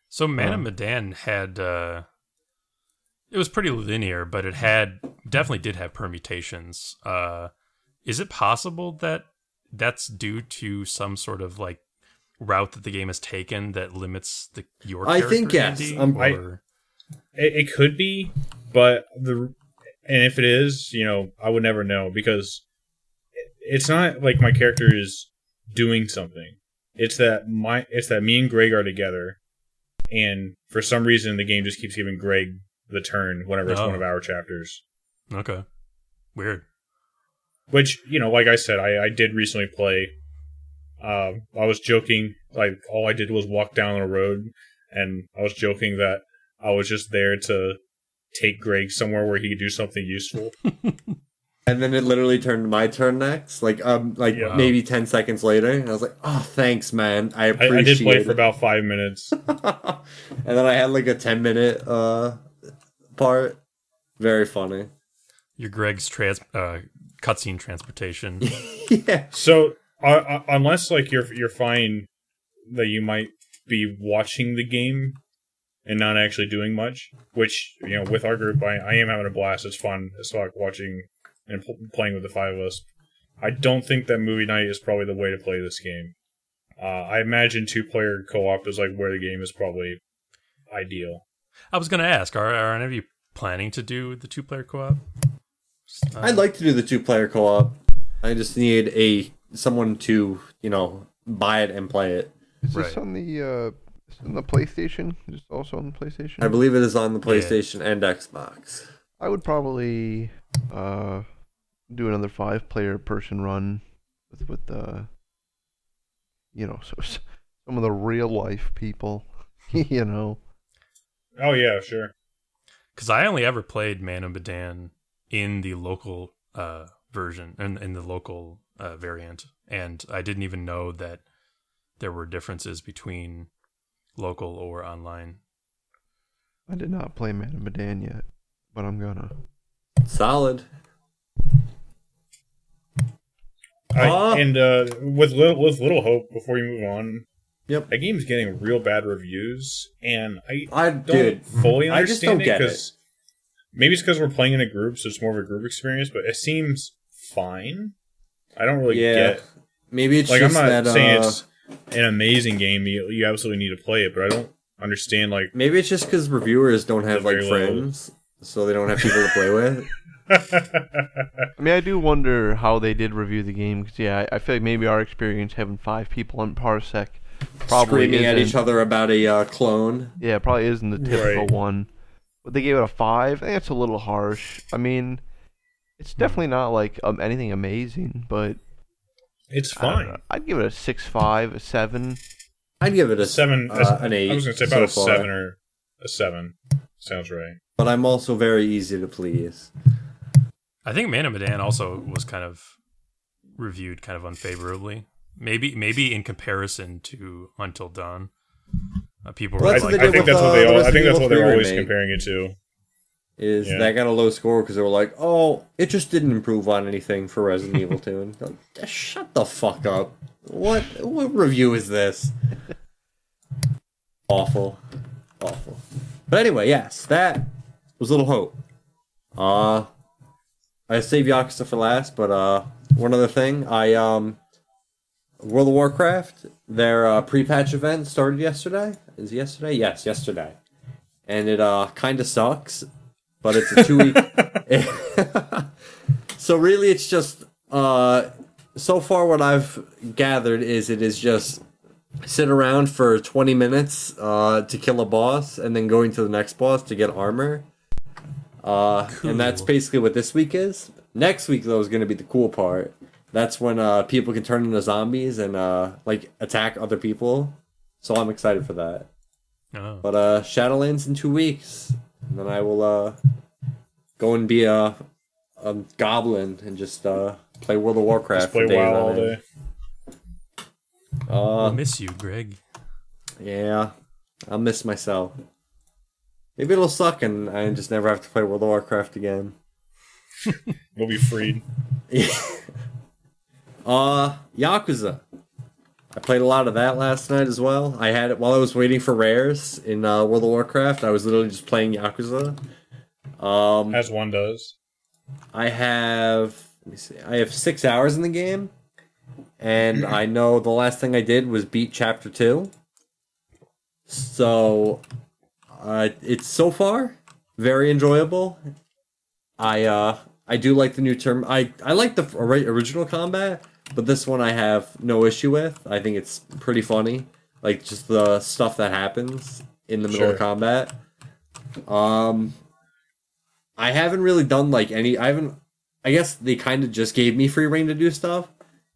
So Man Um, of Medan had uh it was pretty linear, but it had definitely did have permutations. Uh is it possible that that's due to some sort of like route that the game has taken that limits the your I character, think yes. Andy? Um, I- Or- it, it could be, but the and if it is, you know, I would never know because it's not like my character is doing something. It's that my it's that me and Greg are together, and for some reason the game just keeps giving Greg the turn whenever it's Oh. one of our chapters. okay. Weird. Which you know, like I said, I, I did recently play. Um, I was joking, like all I did was walk down the road, and I was joking that I was just there to take Greg somewhere where he could do something useful. And then it literally turned my turn next, like um, like Yeah. maybe ten seconds later, and I was like, "Oh, thanks, man. I I, appreciate I did play it." for about five minutes. and then I had like a ten minute uh part. Very funny. Your Greg's trans uh cutscene transportation. yeah. So, uh, uh, unless like you're you're fine that you might be watching the game and not actually doing much, which you know, with our group, I, I am having a blast. It's fun. It's like watching and pl- playing with the five of us. I don't think that movie night is probably the way to play this game. Uh, I imagine two player co op is like where the game is probably ideal. I was gonna ask, are, are any of you planning to do the two player co op? Uh, I'd like to do the two player co op. I just need a someone to, you know, buy it and play it. is this on the uh, is it on the PlayStation? Is it also on the PlayStation? I believe it is on the Yeah. PlayStation and Xbox. I would probably uh, do another five player person run with with uh, you know, so some of the real life people, you know. Oh yeah, sure. because I only ever played Man of Medan in the local uh, version and in, the local uh, variant, and I didn't even know that there were differences between local or online. I did not play Man of Medan yet, but I'm gonna. Solid. I, Ah. and uh, with little with little hope before you move on. Yep. That game's getting real bad reviews, and I I don't dude. fully I just don't get it it. because maybe it's because we're playing in a group, so it's more of a group experience. But it seems fine. I don't really yeah. get Maybe it's like I'm just not that saying uh, it's an amazing game. You, you absolutely need to play it, but I don't understand like maybe it's just because reviewers don't have like very low. friends, so they don't have people to play with. I mean, I do wonder how they did review the game because yeah, I, I feel like maybe our experience having five people on Parsec probably Screaming at isn't- each other about a uh, clone. Yeah, it probably isn't the typical Right. one. But they gave it a five. I think it's a little harsh. I mean, it's definitely not like um, anything amazing, but it's fine. I'd give it a six five, a seven. I'd give it a A seven, uh, a- an eight. I was gonna say about so a far. seven or a seven. Sounds right. But I'm also very easy to please. I think Man of Medan also was kind of reviewed kind of unfavorably. Maybe maybe in comparison to Until Dawn, uh, people Well, were like, I think that's what uh, they. the All, I Resident think that's what they're always comparing it to. Is Yeah. that got a low score because they were like, oh, it just didn't improve on anything for Resident Evil 2. And like, shut the fuck up. What what review is this? Awful, awful. But anyway, yes, that was Little Hope. Uh, I saved Yakuza for last, but uh, one other thing, I um, World of Warcraft, their uh, pre-patch event started yesterday. Is it yesterday? Yes, yesterday. And it uh kind of sucks, but it's a two week. so really, it's just uh so far what I've gathered is it is just sit around for 20 minutes uh to kill a boss and then going to the next boss to get armor. Uh, and that's basically what this week is. Next week though is going to be the cool part. That's when uh people can turn into zombies and uh like attack other people. So I'm excited for that. Oh. But uh Shadowlands in 2 weeks. And then I will uh go and be a a goblin and just uh play World of Warcraft Just play for days WoW all end. day. I Uh miss you, Greg. yeah. I'll miss myself. Maybe it'll suck and I just never have to play World of Warcraft again. We'll be freed. uh, Yakuza. I played a lot of that last night as well. I had it while I was waiting for rares in uh, World of Warcraft. I was literally just playing Yakuza. Um, As one does. I have let me see. I have six hours in the game, and I know the last thing I did was beat chapter two. So, uh, it's so far very enjoyable. I uh, I do like the new term. I I like the original combat, but this one I have no issue with. I think it's pretty funny, like just the stuff that happens in the middle Sure. of combat. Um, I haven't really done like any. I haven't. I guess they kind of just gave me free reign to do stuff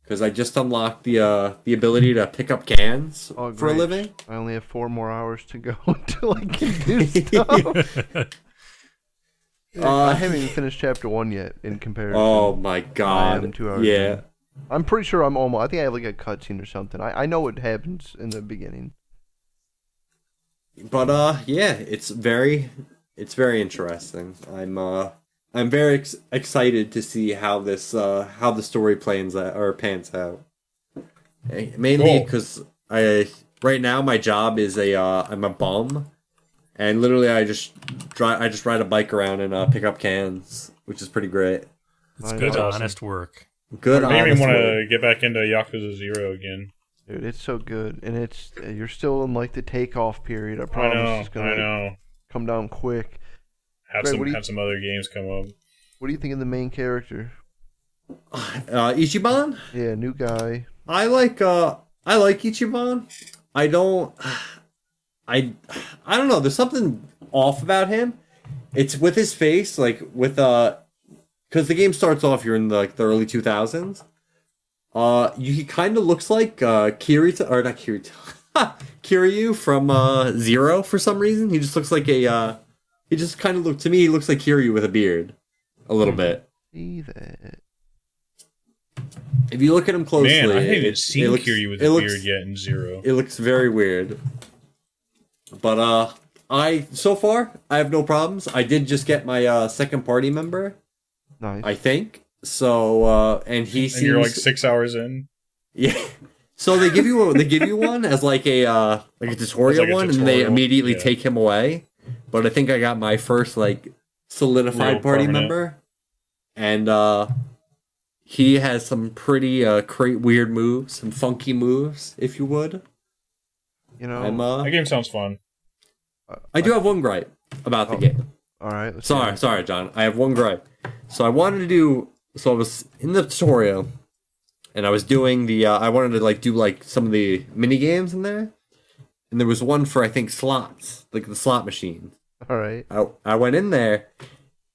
because I just unlocked the uh the ability to pick up cans Oh, for a living. I only have four more hours to go until I can do stuff. Uh, I haven't even finished chapter one yet. In comparison, Oh my I god! am two hours yeah, in. I'm pretty sure I'm almost. I think I have like a cutscene or something. I, I know what happens in the beginning. but uh, yeah, it's very, it's very interesting. I'm uh, I'm very ex- excited to see how this uh how the story plans out or pans out. Eh, Mainly Cool. because I right now my job is a uh I'm a bum, and literally I just drive I just ride a bike around and uh, pick up cans, which is pretty great. It's good, honest work. Good. It made me want to get back into Yakuza Zero again. Dude, it's so good, and it's you're still in like the takeoff period. I I promise know, it's gonna I know. come down quick. Have Greg, some what you- have some other games come up. What do you think of the main character? Uh, Ichiban. Yeah, new guy. I like uh I like Ichiban. I don't I I don't know, there's something off about him. It's with his face, like with uh cuz the game starts off you're in the, like the early 2000s. Uh you, he kind of looks like uh Kirito or not Kirito. Kiryu from uh Zero for some reason. He just looks like a uh he just kind of looked to me he looks like Kiryu with a beard a little bit. See that? If you look at him closely, Man, I haven't it seen looks- Kiryu with a looks- beard yet in Zero. It looks very weird. But uh I so far I have no problems. I did just get my uh second party member, Nice. I think. So uh and he and seems you're like six hours in. Yeah. So they give you they give you one as like a uh like a tutorial like a one and they immediately yeah. take him away. But I think I got my first like solidified Real party permanent. member. And uh he has some pretty uh cra- weird moves, some funky moves, if you would. you know. I'm uh That game sounds fun. I do have one gripe about the Oh. game. All right. Sorry, sorry, John. I have one gripe. So I wanted to do. So I was in the tutorial, and I was doing the. Uh, I wanted to like do like some of the mini games in there, and there was one for I think slots, like the slot machine. All right. I I went in there,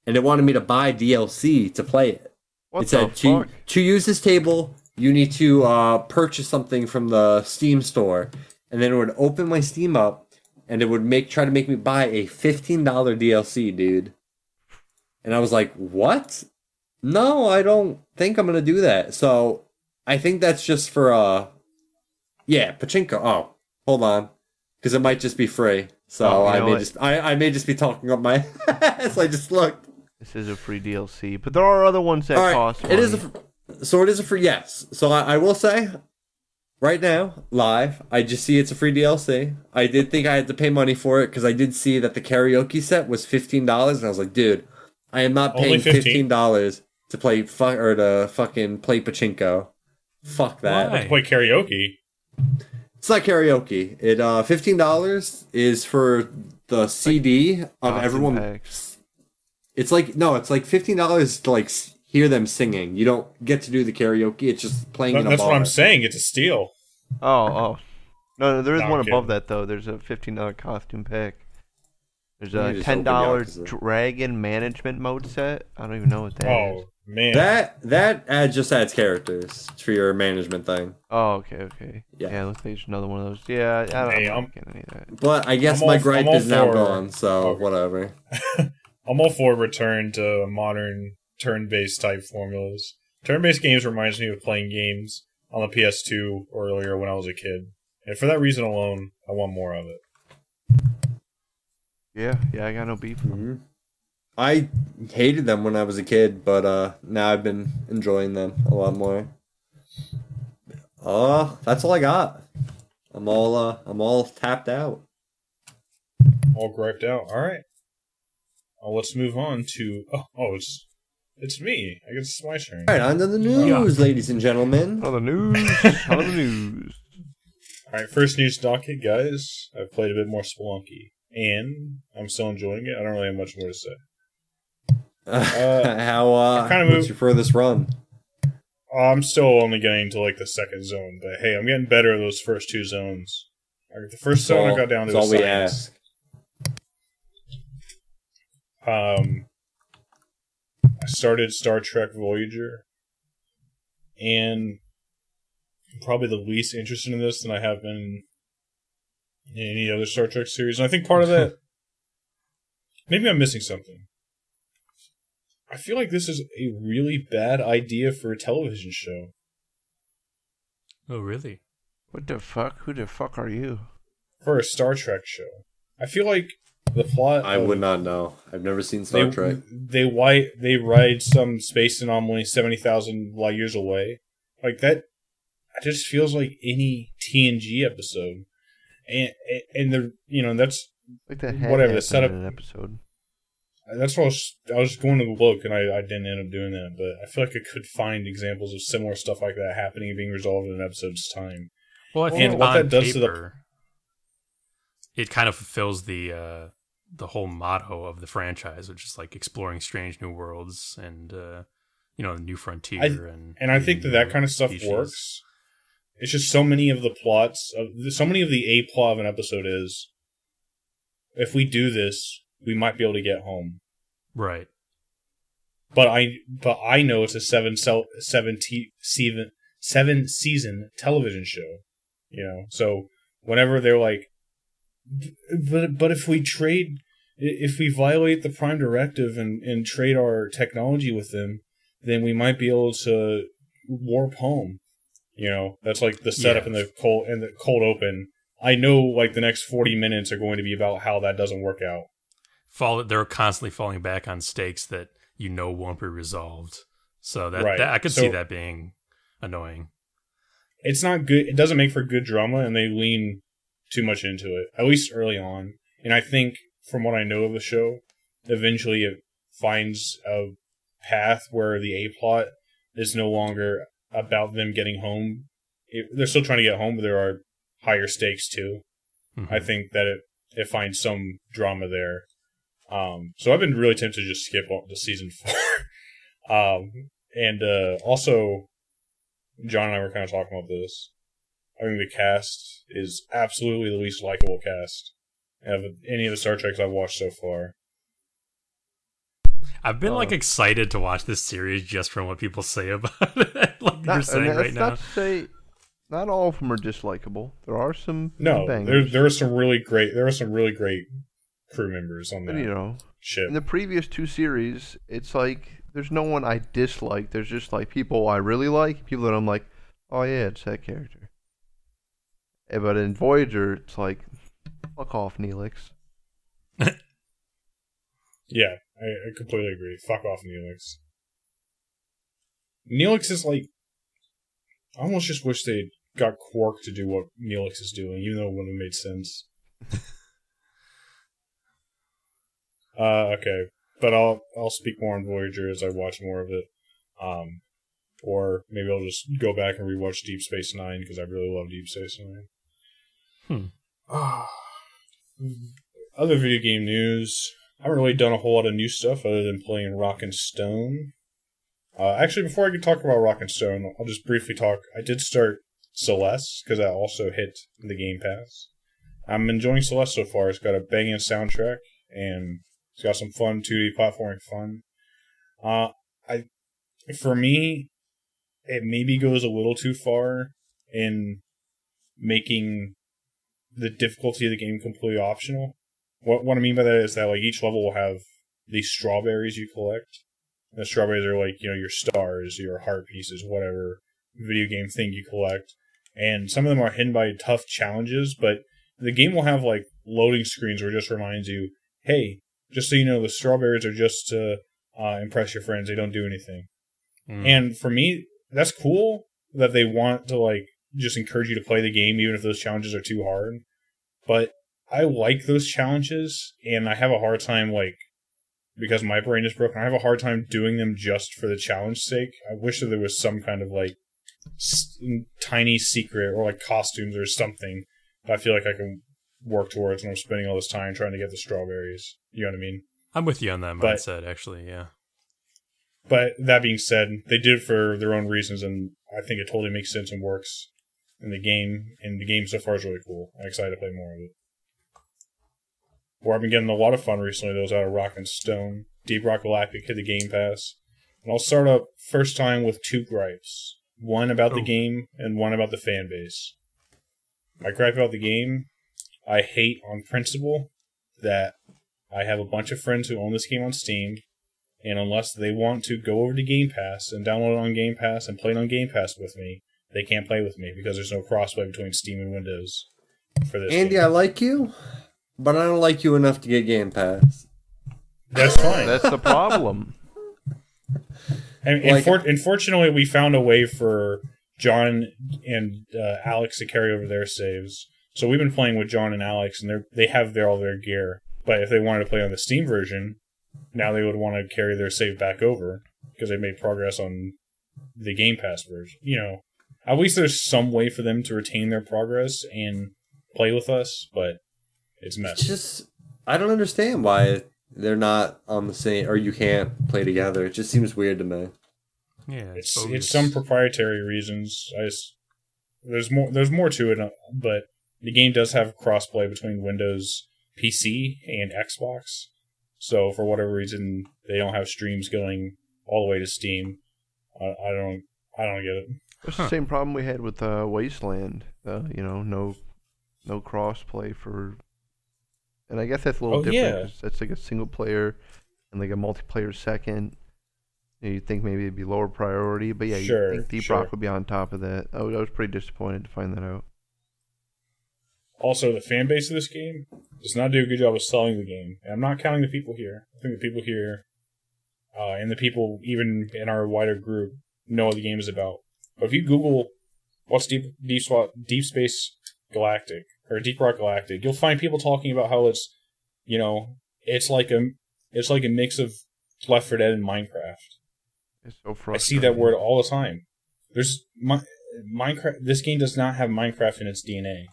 and it wanted me to buy DLC to play it. What it said to to use this table, you need to uh, purchase something from the Steam store, and then it would open my Steam up, and it would make try to make me buy a fifteen dollar DLC, dude. And I was like, "What? No, I don't think I'm gonna do that." So I think that's just for uh, yeah, pachinko. Oh, hold on, because it might just be free. So Oh, I may what? just I, I may just be talking up my ass. I just looked. This is a free DLC, but there are other ones that right, cost. it is a so it is a free yes. So I, I will say, right now, live, I just see it's a free DLC. I did think I had to pay money for it because I did see that the karaoke set was fifteen dollars, and I was like, dude, I am not paying fifteen dollars to play fu- or to fucking play pachinko. Fuck that. Why? Play karaoke. It's not karaoke. It uh fifteen dollars is for the CD of everyone. packs. It's like no, it's like fifteen dollars to like s- hear them singing. You don't get to do the karaoke. It's just playing in a That's bar. what I'm saying. It's a steal. Oh, oh. No, no, there is No, one above that though. There's a fifteen dollar costume pack. There's a ten opened me dollar up to the- dragon management mode set. I don't even know what that oh, is. Oh man. That that ad just adds characters for your management thing. Oh, okay, okay. Yeah. Yeah, looks like there's another one of those. Yeah, I don't Hey, know. I'm- any of that. But I guess I'm my all- gripe is now for- gone. So Okay. whatever. I'm all for a return to modern turn-based type formulas. Turn-based games reminds me of playing games on the PS2 earlier when I was a kid, and for that reason alone, I want more of it. Yeah, yeah, I got no beef. with 'em. hmm I hated them when I was a kid, but uh now I've been enjoying them a lot more. Uh, that's all I got. I'm all uh I'm all tapped out. All griped out. All right. Uh, let's move on to. Oh, oh, it's it's me. I guess it's my turn. All right, on to the news, ladies and gentlemen. On the news. on the news. All right, first news docket, guys. I've played a bit more Spelunky, and I'm still enjoying it. I don't really have much more to say. How uh kinda what's moved- your furthest run? I'm still only getting to like the second zone, but hey, I'm getting better at those first two zones. Like, the first zone I got down to that's all we ask. Um, I started Star Trek Voyager, and I'm probably the least interested in this than I have been in any other Star Trek series. And I think part of that, maybe I'm missing something. I feel like this is a really bad idea for a television show. Oh, really? What the fuck? Who the fuck are you? For a Star Trek show, I feel like the plot. I of- would not know. I've never seen Star they, Trek. They white they ride some space anomaly seventy thousand light years away. Like that, it just feels like any TNG episode, and and the you know that's Like that Whatever, the setup- in an episode. that's what I was, I was going to look and I, I didn't end up doing that. But I feel like I could find examples of similar stuff like that happening and being resolved in an episode's time. Well, I And think what that does to the- it kind of fulfills the uh, the whole motto of the franchise, which is like exploring strange new worlds and uh, you know, new frontier. and And I think that that kind of stuff species. works. It's just so many of the plots of so many of the a plot of an episode is if we do this, we might be able to get home. right? But I but I know it's a seven cel- seven t- seven seven season television show. You know, so whenever they're like, but but if we trade, if we violate the Prime Directive and and trade our technology with them, then we might be able to warp home. You know, that's like the setup Yeah. in the cold in the cold open. I know, like the next forty minutes are going to be about how that doesn't work out. Fall. They're constantly falling back on stakes that you know won't be resolved. So that, Right. that I could So- see that being annoying. it's not good. It doesn't make for good drama, and they lean too much into it, at least early on. And I think, from what I know of the show, eventually it finds a path where the A plot is no longer about them getting home. It, they're still trying to get home, but there are higher stakes too. Mhm. I think that it it finds some drama there. Um, so I've been really tempted to just skip on to season four. um, and uh, also, John and I were kind of talking about this. I think the cast is absolutely the least likable cast of any of the Star Treks I've watched so far. I've been like Uh, excited to watch this series just from what people say about it. like you're Not, saying and right now. not to say not all of them are dislikable. There are some No, there there are some really great there are some really great crew members on but, that you know, ship. in the previous two series, it's like there's no one I dislike. There's just like people I really like, people that I'm like, oh yeah, it's that character. Eh, But in Voyager, it's like, fuck off, Neelix. Yeah, I, I completely agree. Fuck off, Neelix. Neelix is like, I almost just wish they got Quark to do what Neelix is doing, even though it wouldn't have made sense. uh, okay, but I'll I'll speak more on Voyager as I watch more of it. Um, or maybe I'll just go back and rewatch Deep Space Nine because I really love Deep Space Nine. Hmm. Other video game news. I haven't really done a whole lot of new stuff other than playing Rock and Stone. Uh, actually, before I can talk about Rock and Stone, I'll just briefly talk. I did start Celeste because that also hit the Game Pass. I'm enjoying Celeste so far. It's got a banging soundtrack and it's got some fun 2D platforming fun. Uh, I, for me, it maybe goes a little too far in making the difficulty of the game completely optional. What what I mean by that is that like each level will have these strawberries you collect. The strawberries are like you know your stars, your heart pieces, whatever video game thing you collect, and some of them are hidden by tough challenges. But the game will have like loading screens where it just reminds you, hey, just so you know, the strawberries are just to uh, impress your friends. They don't do anything. Mm. And for me, that's cool that they want to like just encourage you to play the game even if those challenges are too hard. But I like those challenges and I have a hard time like because my brain is broken. I have a hard time doing them just for the challenge sake. I wish that there was some kind of like s- tiny secret or like costumes or something that I feel like I can work towards when I'm spending all this time trying to get the strawberries. You know what I mean? I'm with you on that But- mindset, actually. Yeah. But that being said, they did it for their own reasons, and I think it totally makes sense and works in the game. And the game so far is really cool. I'm excited to play more of it. Where I've been getting a lot of fun recently, those out of Rock and Stone. Deep Rock Galactic hit the Game Pass. And I'll start up first time with two gripes. One about the Oh. game and one about the fan base. My gripe about the game, I hate on principle that I have a bunch of friends who own this game on Steam, and unless they want to go over to Game Pass and download it on Game Pass and play it on Game Pass with me, they can't play with me because there's no crossplay between Steam and Windows for this. Andy, game. I like you, but I don't like you enough to get Game Pass. That's fine. That's the problem. And, Like- infor- unfortunately, we found a way for John and uh, Alex to carry over their saves. So we've been playing with John and Alex, and they they have their all their gear. But if they wanted to play on the Steam version, now they would want to carry their save back over because they made progress on the Game Pass version. You know, at least there's some way for them to retain their progress and play with us, but it's It's just I don't understand why they're not on the same or you can't play together. It just seems weird to me. Yeah. It's bogus. it's some proprietary reasons. I just there's more there's more to it, uh, but the game does have crossplay between Windows PC and Xbox. So for whatever reason, they don't have streams going all the way to Steam. I, I don't I don't get it. It's Huh. the same problem we had with uh, Wasteland. Uh, you know, no, no cross play for, and I guess that's a little Oh, different. yeah. That's like a single player, and like a multiplayer second. You think maybe it'd be lower priority, but yeah, Sure, you think Deep sure. Rock would be on top of that. I was, I was pretty disappointed to find that out. Also, the fan base of this game does not do a good job of selling the game. And I'm not counting the people here. I think the people here, uh, and the people even in our wider group, know what the game is about. But if you Google what's Deep Deep, Swa- Deep Space Galactic or Deep Rock Galactic, you'll find people talking about how it's, you know, it's like a it's like a mix of Left 4 Dead and Minecraft. It's so I see that word all the time. There's Mi- Minecraft. This game does not have Minecraft in its DNA.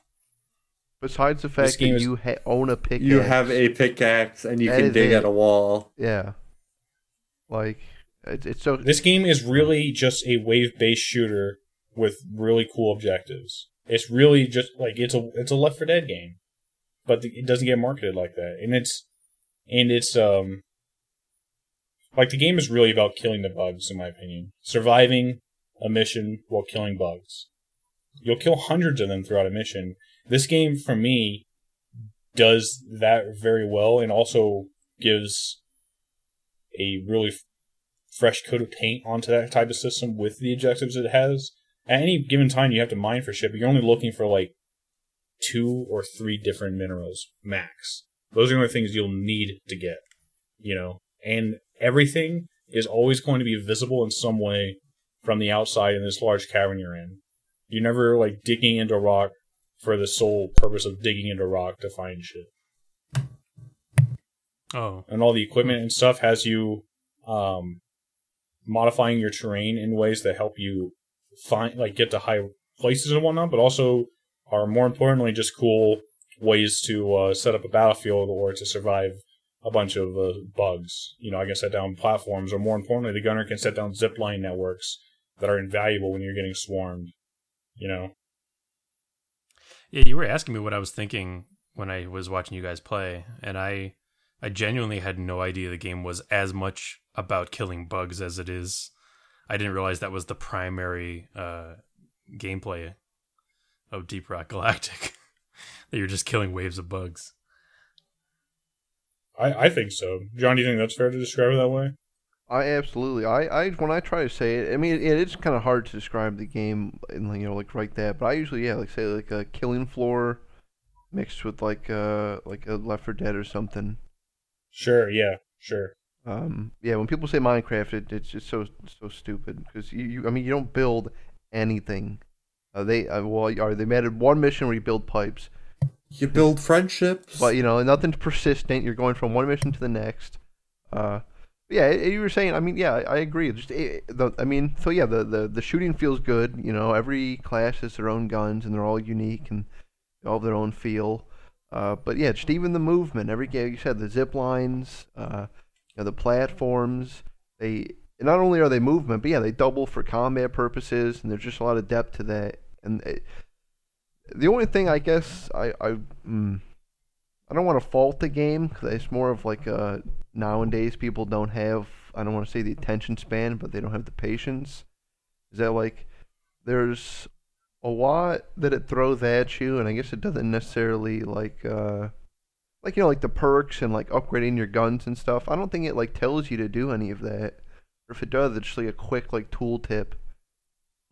Besides the fact that you ha- own a pickaxe, You have a pickaxe and you That can dig it. at a wall. yeah, like it's it's so This game is really just a wave-based shooter with really cool objectives. It's really just like it's a it's a Left 4 Dead game, but it doesn't get marketed like that. And it's and it's um like the game is really about killing the bugs, in my opinion. Surviving a mission while killing bugs. You'll kill hundreds of them throughout a mission. This game, for me, does that very well, and also gives a really fresh coat of paint onto that type of system with the objectives it has. At any given time, you have to mine for shit, but you're only looking for like two or three different minerals max. Those are the only things you'll need to get, you know. And everything is always going to be visible in some way from the outside in this large cavern you're in. You're never like digging into rock for the sole purpose of digging into rock to find shit Oh. and all the equipment and stuff has you um modifying your terrain in ways that help you find like get to high places and whatnot, but also are more importantly just cool ways to uh, set up a battlefield or to survive a bunch of uh, bugs. You know, I can set down platforms, or more importantly, the gunner can set down zipline networks that are invaluable when you're getting swarmed. You know, Yeah, you were asking me what I was thinking when I was watching you guys play, and I I genuinely had no idea the game was as much about killing bugs as it is. I didn't realize that was the primary uh, gameplay of Deep Rock Galactic. that you're just killing waves of bugs. I I think so. John, do you think that's fair to describe it that way? I absolutely. I, I when I try to say it, I mean it, it's kind of hard to describe the game and you know like like that. But I usually yeah like say like a killing floor mixed with like uh like a Left 4 Dead or something. Sure. Yeah. Sure. Um yeah, when people say Minecraft, it, it's just so so stupid because you, you I mean you don't build anything. Uh, they uh, well are they added one mission where you build pipes, You build friendships. but you know nothing's persistent. You're going from one mission to the next. Uh, yeah, you were saying. I mean, yeah, I, agree. Just it, the, I mean, so yeah, the, the the shooting feels good. You know, every class has their own guns and they're all unique and all their own feel. Uh, but yeah, just even the movement. Every game, you said the zip lines, uh, you know, the platforms. They not only are they movement, but yeah, they double for combat purposes, and there's just a lot of depth to that. And it, the only thing I guess I I mm, I don't want to fault the game because it's more of like uh nowadays people don't have I don't want to say the attention span, but they don't have the patience. Is that like there's a lot that it throws at you, and I guess it doesn't necessarily like uh like you know like the perks and like upgrading your guns and stuff. I don't think it like tells you to do any of that. Or if it does, it's just like a quick like tool tip.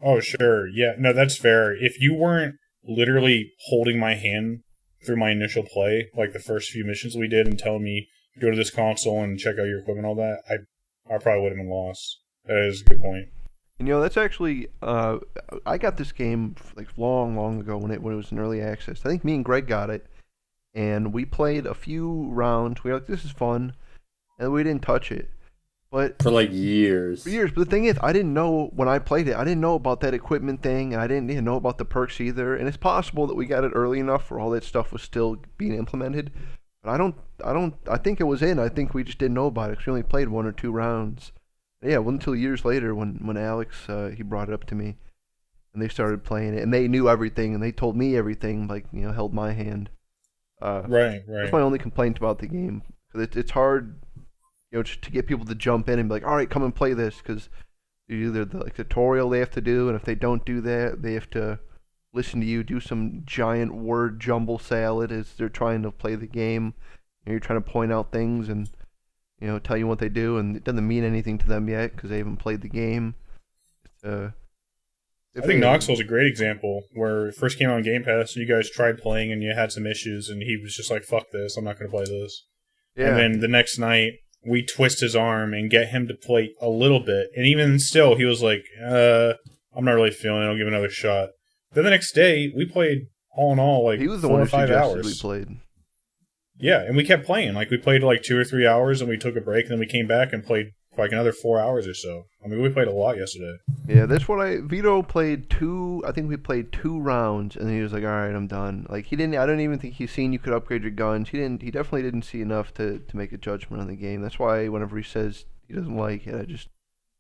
Oh, sure. Yeah, no, that's fair. If you weren't literally holding my hand through my initial play, like the first few missions we did, and telling me go to this console and check out your equipment, and all that, I I probably would have been lost. That is a good point. And, you know, that's actually uh, I got this game like long, long ago when it when it was in early access. I think me and Greg got it, and we played a few rounds. We were like, "This is fun," and we didn't touch it. But for like years. for years, but the thing is, I didn't know when I played it. I didn't know about that equipment thing, and I didn't even know about the perks either. And it's possible that we got it early enough where all that stuff was still being implemented. But I don't, I don't, I think it was in. I think we just didn't know about it 'cause we only played one or two rounds. Yeah, well, until years later when when Alex uh, he brought it up to me, and they started playing it, and they knew everything, and they told me everything, like you know, held my hand. Uh, Right, right. that's my only complaint about the game. It, it's hard, you know, to get people to jump in and be like, "All right, come and play this," because either the like, tutorial they have to do, and if they don't do that, they have to listen to you do some giant word jumble salad as they're trying to play the game. And you're trying to point out things and you know tell you what they do, and it doesn't mean anything to them yet because they haven't played the game. It's, uh, I think Knoxville's a great example where it first came on Game Pass and you guys tried playing and you had some issues and he was just like, "Fuck this! I'm not going to play this." yeah, And then the next night we twist his arm and get him to play a little bit, and even still, he was like, "Uh, I'm not really feeling it. I'll give it another shot." Then the next day we played all in all like he was the four one or five hours. we played. Yeah, and we kept playing. Like we played like two or three hours, and we took a break, and then we came back and played for like another four hours or so. I mean, we played a lot yesterday. Yeah, that's what I Vito played two. I think we played two rounds, and he was like, "All right, I'm done." Like he didn't. I don't even think he's seen you could upgrade your guns. He didn't. He definitely didn't see enough to to make a judgment on the game. That's why whenever he says he doesn't like it, I just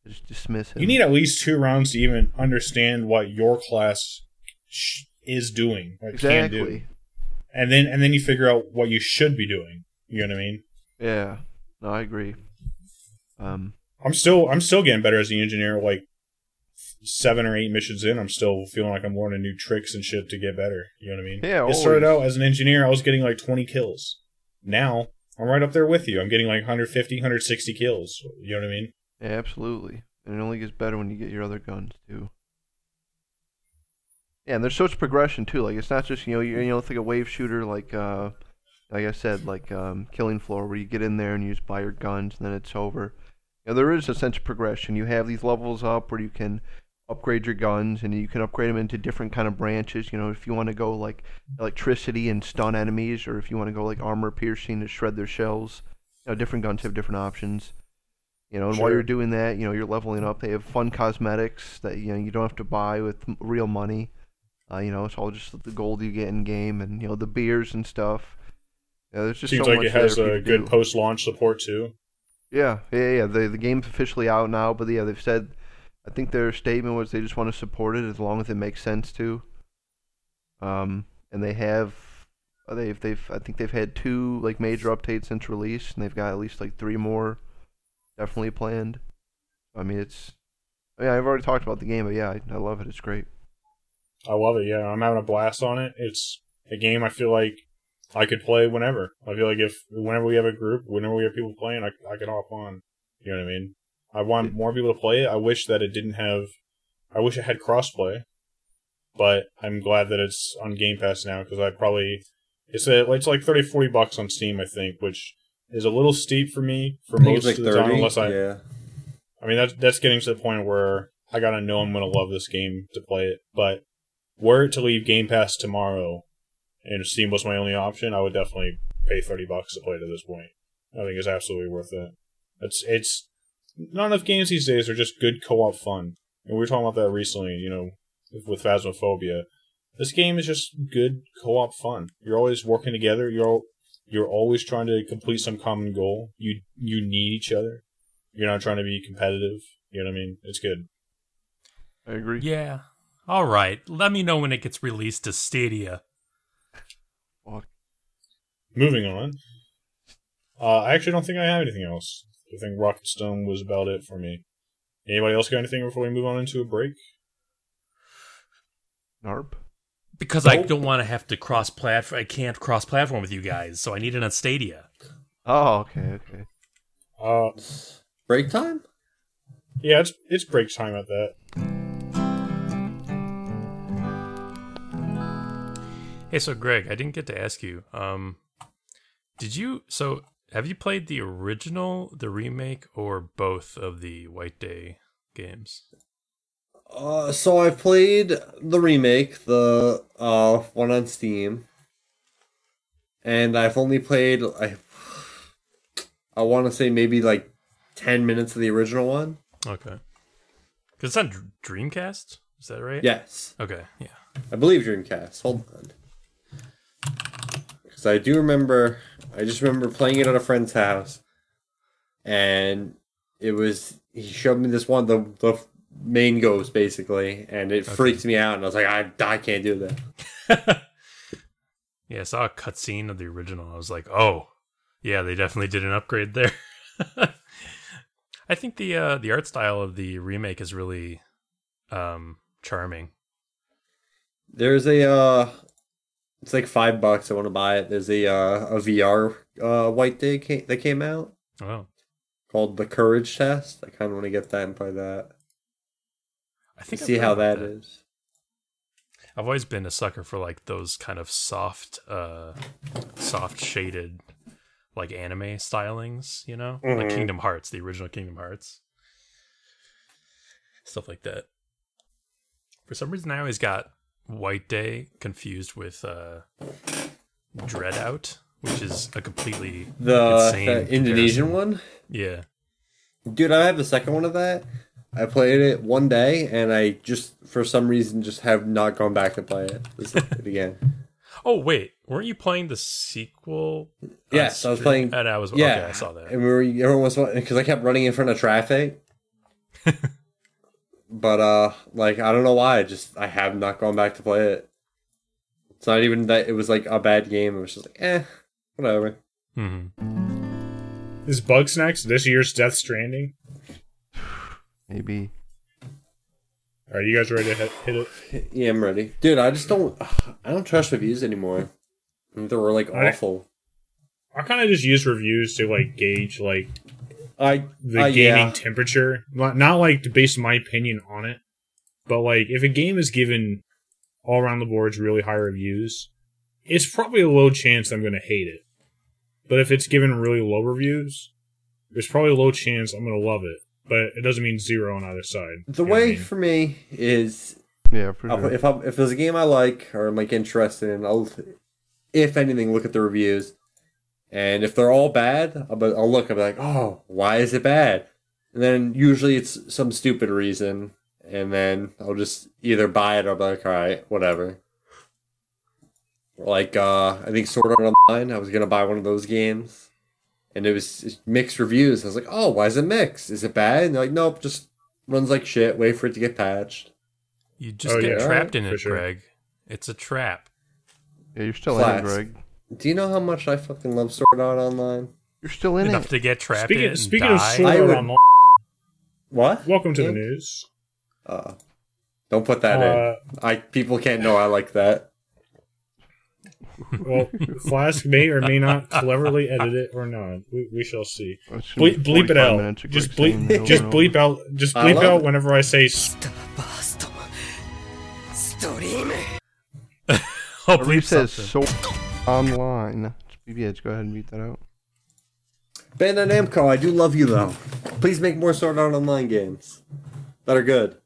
I just dismiss him. You need at least two rounds to even understand what your class sh- is doing, what it can do, exactly. and then and then you figure out what you should be doing. You know what I mean? Yeah. No, I agree. Um. I'm still I'm still getting better as an engineer. Like seven or eight missions in, I'm still feeling like I'm learning new tricks and shit to get better. You know what I mean? Yeah, It started out as an engineer, I was getting like 20 kills. Now I'm right up there with you. I'm getting like 150, 160 kills. You know what I mean? Yeah, absolutely. And it only gets better when you get your other guns too. Yeah, and there's such progression too. Like it's not just you know you, you know it's like a wave shooter like uh like I said like um Killing Floor where you get in there and you just buy your guns and then it's over. You know, there is a sense of progression. You have these levels up where you can upgrade your guns and you can upgrade them into different kind of branches. You know if you want to go like electricity and stun enemies, or if you want to go like armor piercing to shred their shells. You know different guns have different options You know, and while you're doing that, you know, you're leveling up. They have fun cosmetics that you know you don't have to buy with real money. Uh, you know, it's all just the gold you get in game, and you know the beers and stuff. Yeah, there's just Seems so like much it has there for you a good post launch support too. Yeah, yeah, yeah. The the game's officially out now, but yeah, they've said. I think their statement was they just want to support it as long as it makes sense to. Um, and they have, uh, they've they've I think they've had two like major updates since release, and they've got at least like three more, definitely planned. I mean, it's. Yeah, I've already talked about the game, but yeah, I, I love it. It's great. I love it. Yeah, I'm having a blast on it. It's a game I feel like I could play whenever. I feel like if whenever we have a group, whenever we have people playing, I I can hop on. You know what I mean? I want more people to play it. I wish that it didn't have. I wish it had crossplay, but I'm glad that it's on Game Pass now because I probably it's a it's like 30, 40 bucks on Steam I think, which is a little steep for me for most like of the time. Unless I, yeah. I mean, that's that's getting to the point where I gotta know I'm gonna love this game to play it. But were it to leave Game Pass tomorrow, and Steam was my only option, I would definitely pay thirty bucks to play it at this point. I think it's absolutely worth it. It's it's not enough games these days are just good co-op fun, and we were talking about that recently. You know, with Phasmophobia, this game is just good co-op fun. You're always working together. You're all, you're always trying to complete some common goal. You you need each other. You're not trying to be competitive. You know what I mean? It's good. I agree. Yeah. All right. Let me know when it gets released to Stadia. Moving on. Uh, I actually don't think I have anything else. I think Rock and Stone was about it for me. Anybody else got anything before we move on into a break? Narp. Because I don't want to have to cross platform. I can't cross platform with you guys, so I need it on Stadia. Oh, okay, okay. Uh, Break time? yeah, it's it's break time at that. Hey, so Greg, I didn't get to ask you. Um, did you? So, have you played the original, the remake, or both of the White Day games? Uh, so I've played the remake, the uh one on Steam, and I've only played I I want to say maybe like ten minutes of the original one. Okay. Because it's on Dreamcast. Is that right? Yes, Okay. Yeah. I believe Dreamcast. Hold on, because I do remember. I just remember playing it at a friend's house, and it was he showed me this one the the main ghost basically, and it freaked me out, and I was like, I I can't do that. yeah, I saw a cutscene of the original. I was like, oh, yeah, they definitely did an upgrade there. I think the uh, the art style of the remake is really um, charming. There's a uh it's like five bucks. I want to buy it. There's a uh, a VR uh white day ca- that came out Oh, called the Courage Test. I kind of want to get that and play that. I think See how about that is. I've always been a sucker for like those kind of soft, uh, soft shaded, like anime stylings. You know, like Mhm. Kingdom Hearts, the original Kingdom Hearts, stuff like that. For some reason, I always got White Day confused with uh, DreadOut, which is a completely The, insane the Indonesian comparison. one, Yeah, dude. I have the second one of that. I played it one day, and I just for some reason just have not gone back to play it, it again. Oh wait, weren't you playing the sequel? on Yes, I was playing- And I was Yeah, okay. I saw that. And we were everyone was because I kept running in front of traffic. but uh, like I don't know why. I just I have not gone back to play it. It's not even that it was like a bad game. It was just like eh, whatever. hmm Is Bugsnax this year's Death Stranding? Maybe. Are you guys ready to hit, hit it? Yeah, I'm ready, dude. I just don't. I don't trust reviews anymore. They were like I- awful. I kind of just use reviews to like gauge like I the uh, gaming yeah. temperature. Not, not like to base my opinion on it, but like if a game is given all around the boards really high reviews, it's probably a low chance I'm going to hate it. But if it's given really low reviews, there's probably a low chance I'm going to love it. But it doesn't mean zero on either side. The You know what I way mean? for me is Yeah, for sure. if I, if there's a game I like or I'm like interested in, I'll if anything look at the reviews, and if they're all bad, I'll, I'll look. I'll be like, oh, why is it bad? and then usually it's some stupid reason, and then I'll just either buy it or be like, all right, whatever. Like uh, I think Sword Art Online, I was gonna buy one of those games, and it was mixed reviews. I was like, oh, why is it mixed? Is it bad? And they're like, nope, just runs like shit. Wait for it to get patched. You just Oh, get yeah. trapped in For it, sure. Greg. It's a trap. Yeah, you're still in Class. it, Greg. Do you know how much I fucking love Sword Art Online? You're still in Enough it. to get trapped speaking, in. Of, speaking die. of Sword Art would... Online. What? Welcome to yeah. the news. Uh, don't put that uh, in. I people can't know I like that. Well, Flask may or may not cleverly edit it or not. We, we shall see. Ble- bleep it out. Just bleep. Just bleep out. Just bleep out whenever I say. stop. I'll bleep says so online. Yeah, just go ahead and mute that out. Bandai Namco, I do love you though. Please make more Sword Art Online games that are good.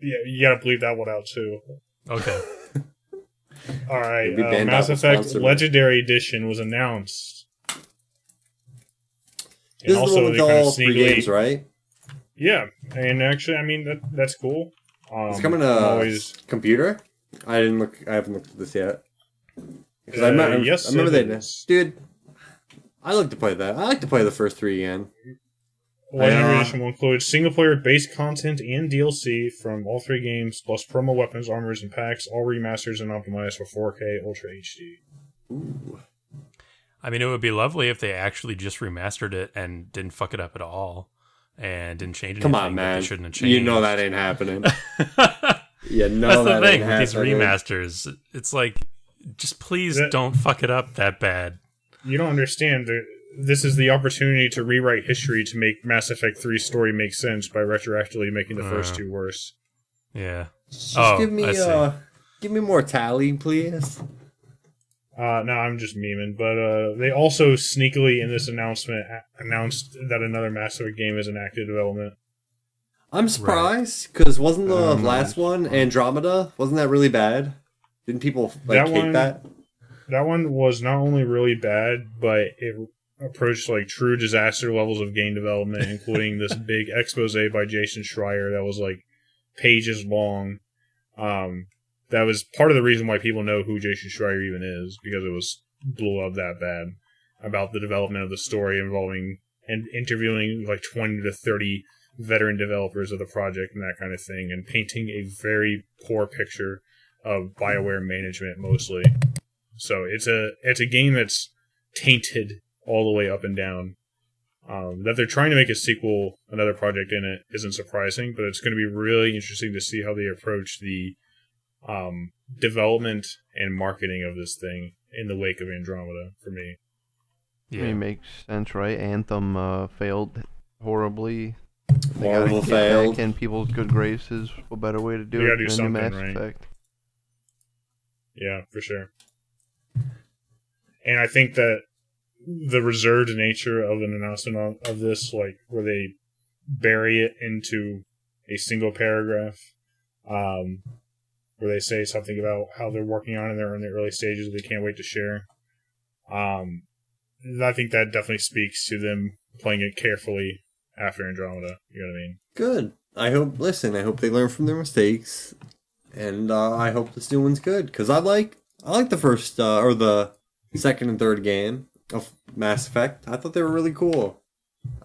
Yeah, you gotta bleep that one out too. Okay. All right, uh, Mass Effect sponsor me. Legendary Edition was announced. This is the one with they kinda all three games, right? Yeah, and actually, I mean that that's cool. Um, It's coming to I'm always computer. I didn't look. I haven't looked at this yet. Because I, Uh, remember, yes, I remember it they, is. dude. I like to play that. I like to play the first three again. Legendary Uh, Edition will include single player based content and DLC from all three games, plus promo weapons, armors, and packs, all remasters and optimized for 4K Ultra HD. Ooh. I mean, it would be lovely if they actually just remastered it and didn't fuck it up at all and didn't change anything. Come on, that man. They shouldn't have changed. You know that ain't happening. That's You know the that thing ain't with these remasters. It's like, just please That- don't fuck it up that bad. You don't understand this is the opportunity to rewrite history to make Mass Effect 3 story make sense by retroactively making the first Uh. two worse. Yeah. Just Oh, give me I see. uh, give me more Tali, please. Uh, no, I'm just memeing, but uh, they also sneakily in this announcement a- announced that another Mass Effect game is in active development. I'm surprised because wasn't the Um, last one Andromeda? Wasn't that really bad? Didn't people like That hate one- that? That one was not only really bad, but it approached like true disaster levels of game development, including this big expose by Jason Schreier that was like pages long. Um, that was part of the reason why people know who Jason Schreier even is because it was blew up that bad about the development of the story involving and interviewing like 20 to 30 veteran developers of the project and that kind of thing and painting a very poor picture of BioWare management mostly. So it's a it's a game that's tainted all the way up and down. Um, that they're trying to make a sequel, another project in it, isn't surprising, but it's going to be really interesting to see how they approach the um, development and marketing of this thing in the wake of Andromeda. For me, I Yeah. mean, makes sense, right? Anthem uh, failed horribly. They gotta Marvel get failed. back in people's good graces. What better way to do They it gotta do than something, Mass right? Effect? Yeah, for sure. And I think that the reserved nature of an announcement of, this, like where they bury it into a single paragraph, um, where they say something about how they're working on it, they're in the early stages, they can't wait to share. Um, I think that definitely speaks to them playing it carefully after Andromeda. You know what I mean? Good. I hope. Listen, I hope they learn from their mistakes, and uh, I hope this new one's good because I like I like the first uh, or the second and third game of Mass Effect. I thought they were really cool.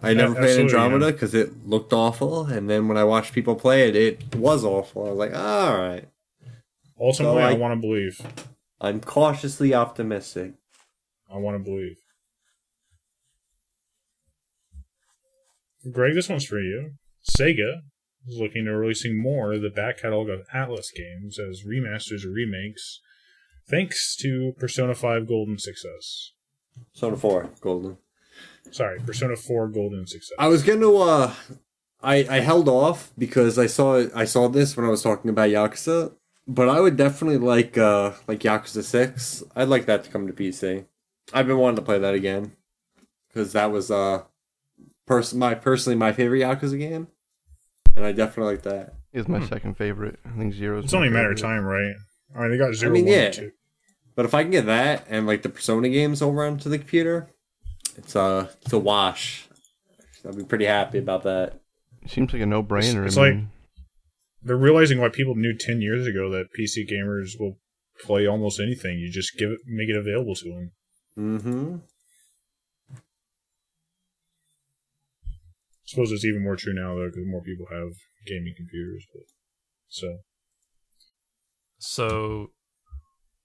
I Yeah, never played Andromeda yeah. because it looked awful, and then when I watched people play it, it was awful. I was like, all right. Ultimately, So I I- want to believe. I'm cautiously optimistic. I want to believe. Greg, this one's for you. Sega looking to releasing more of the back catalog of Atlus games as remasters or remakes, thanks to Persona 5 Golden success. Persona Four Golden. Sorry, Persona 4 Golden success. I was gonna uh I I held off because I saw I saw this when I was talking about Yakuza, but I would definitely like uh like Yakuza 6. I'd like that to come to PC. I've been wanting to play that again cuz that was uh pers- my personally my favorite Yakuza game. And I definitely like that. Is my Hmm. second favorite. I think zero. it's only a matter of time, right? I mean, they got zero, mean, one, yeah. two. But if I can get that and like the Persona games over onto the computer, it's uh it's a wash. I'd be pretty happy about that. Seems like a no-brainer. It's I like- mean, They're realizing why people knew ten years ago that PC gamers will play almost anything. You just give it, make it available to them. Mm-hmm. I suppose it's even more true now though, because more people have gaming computers. But so So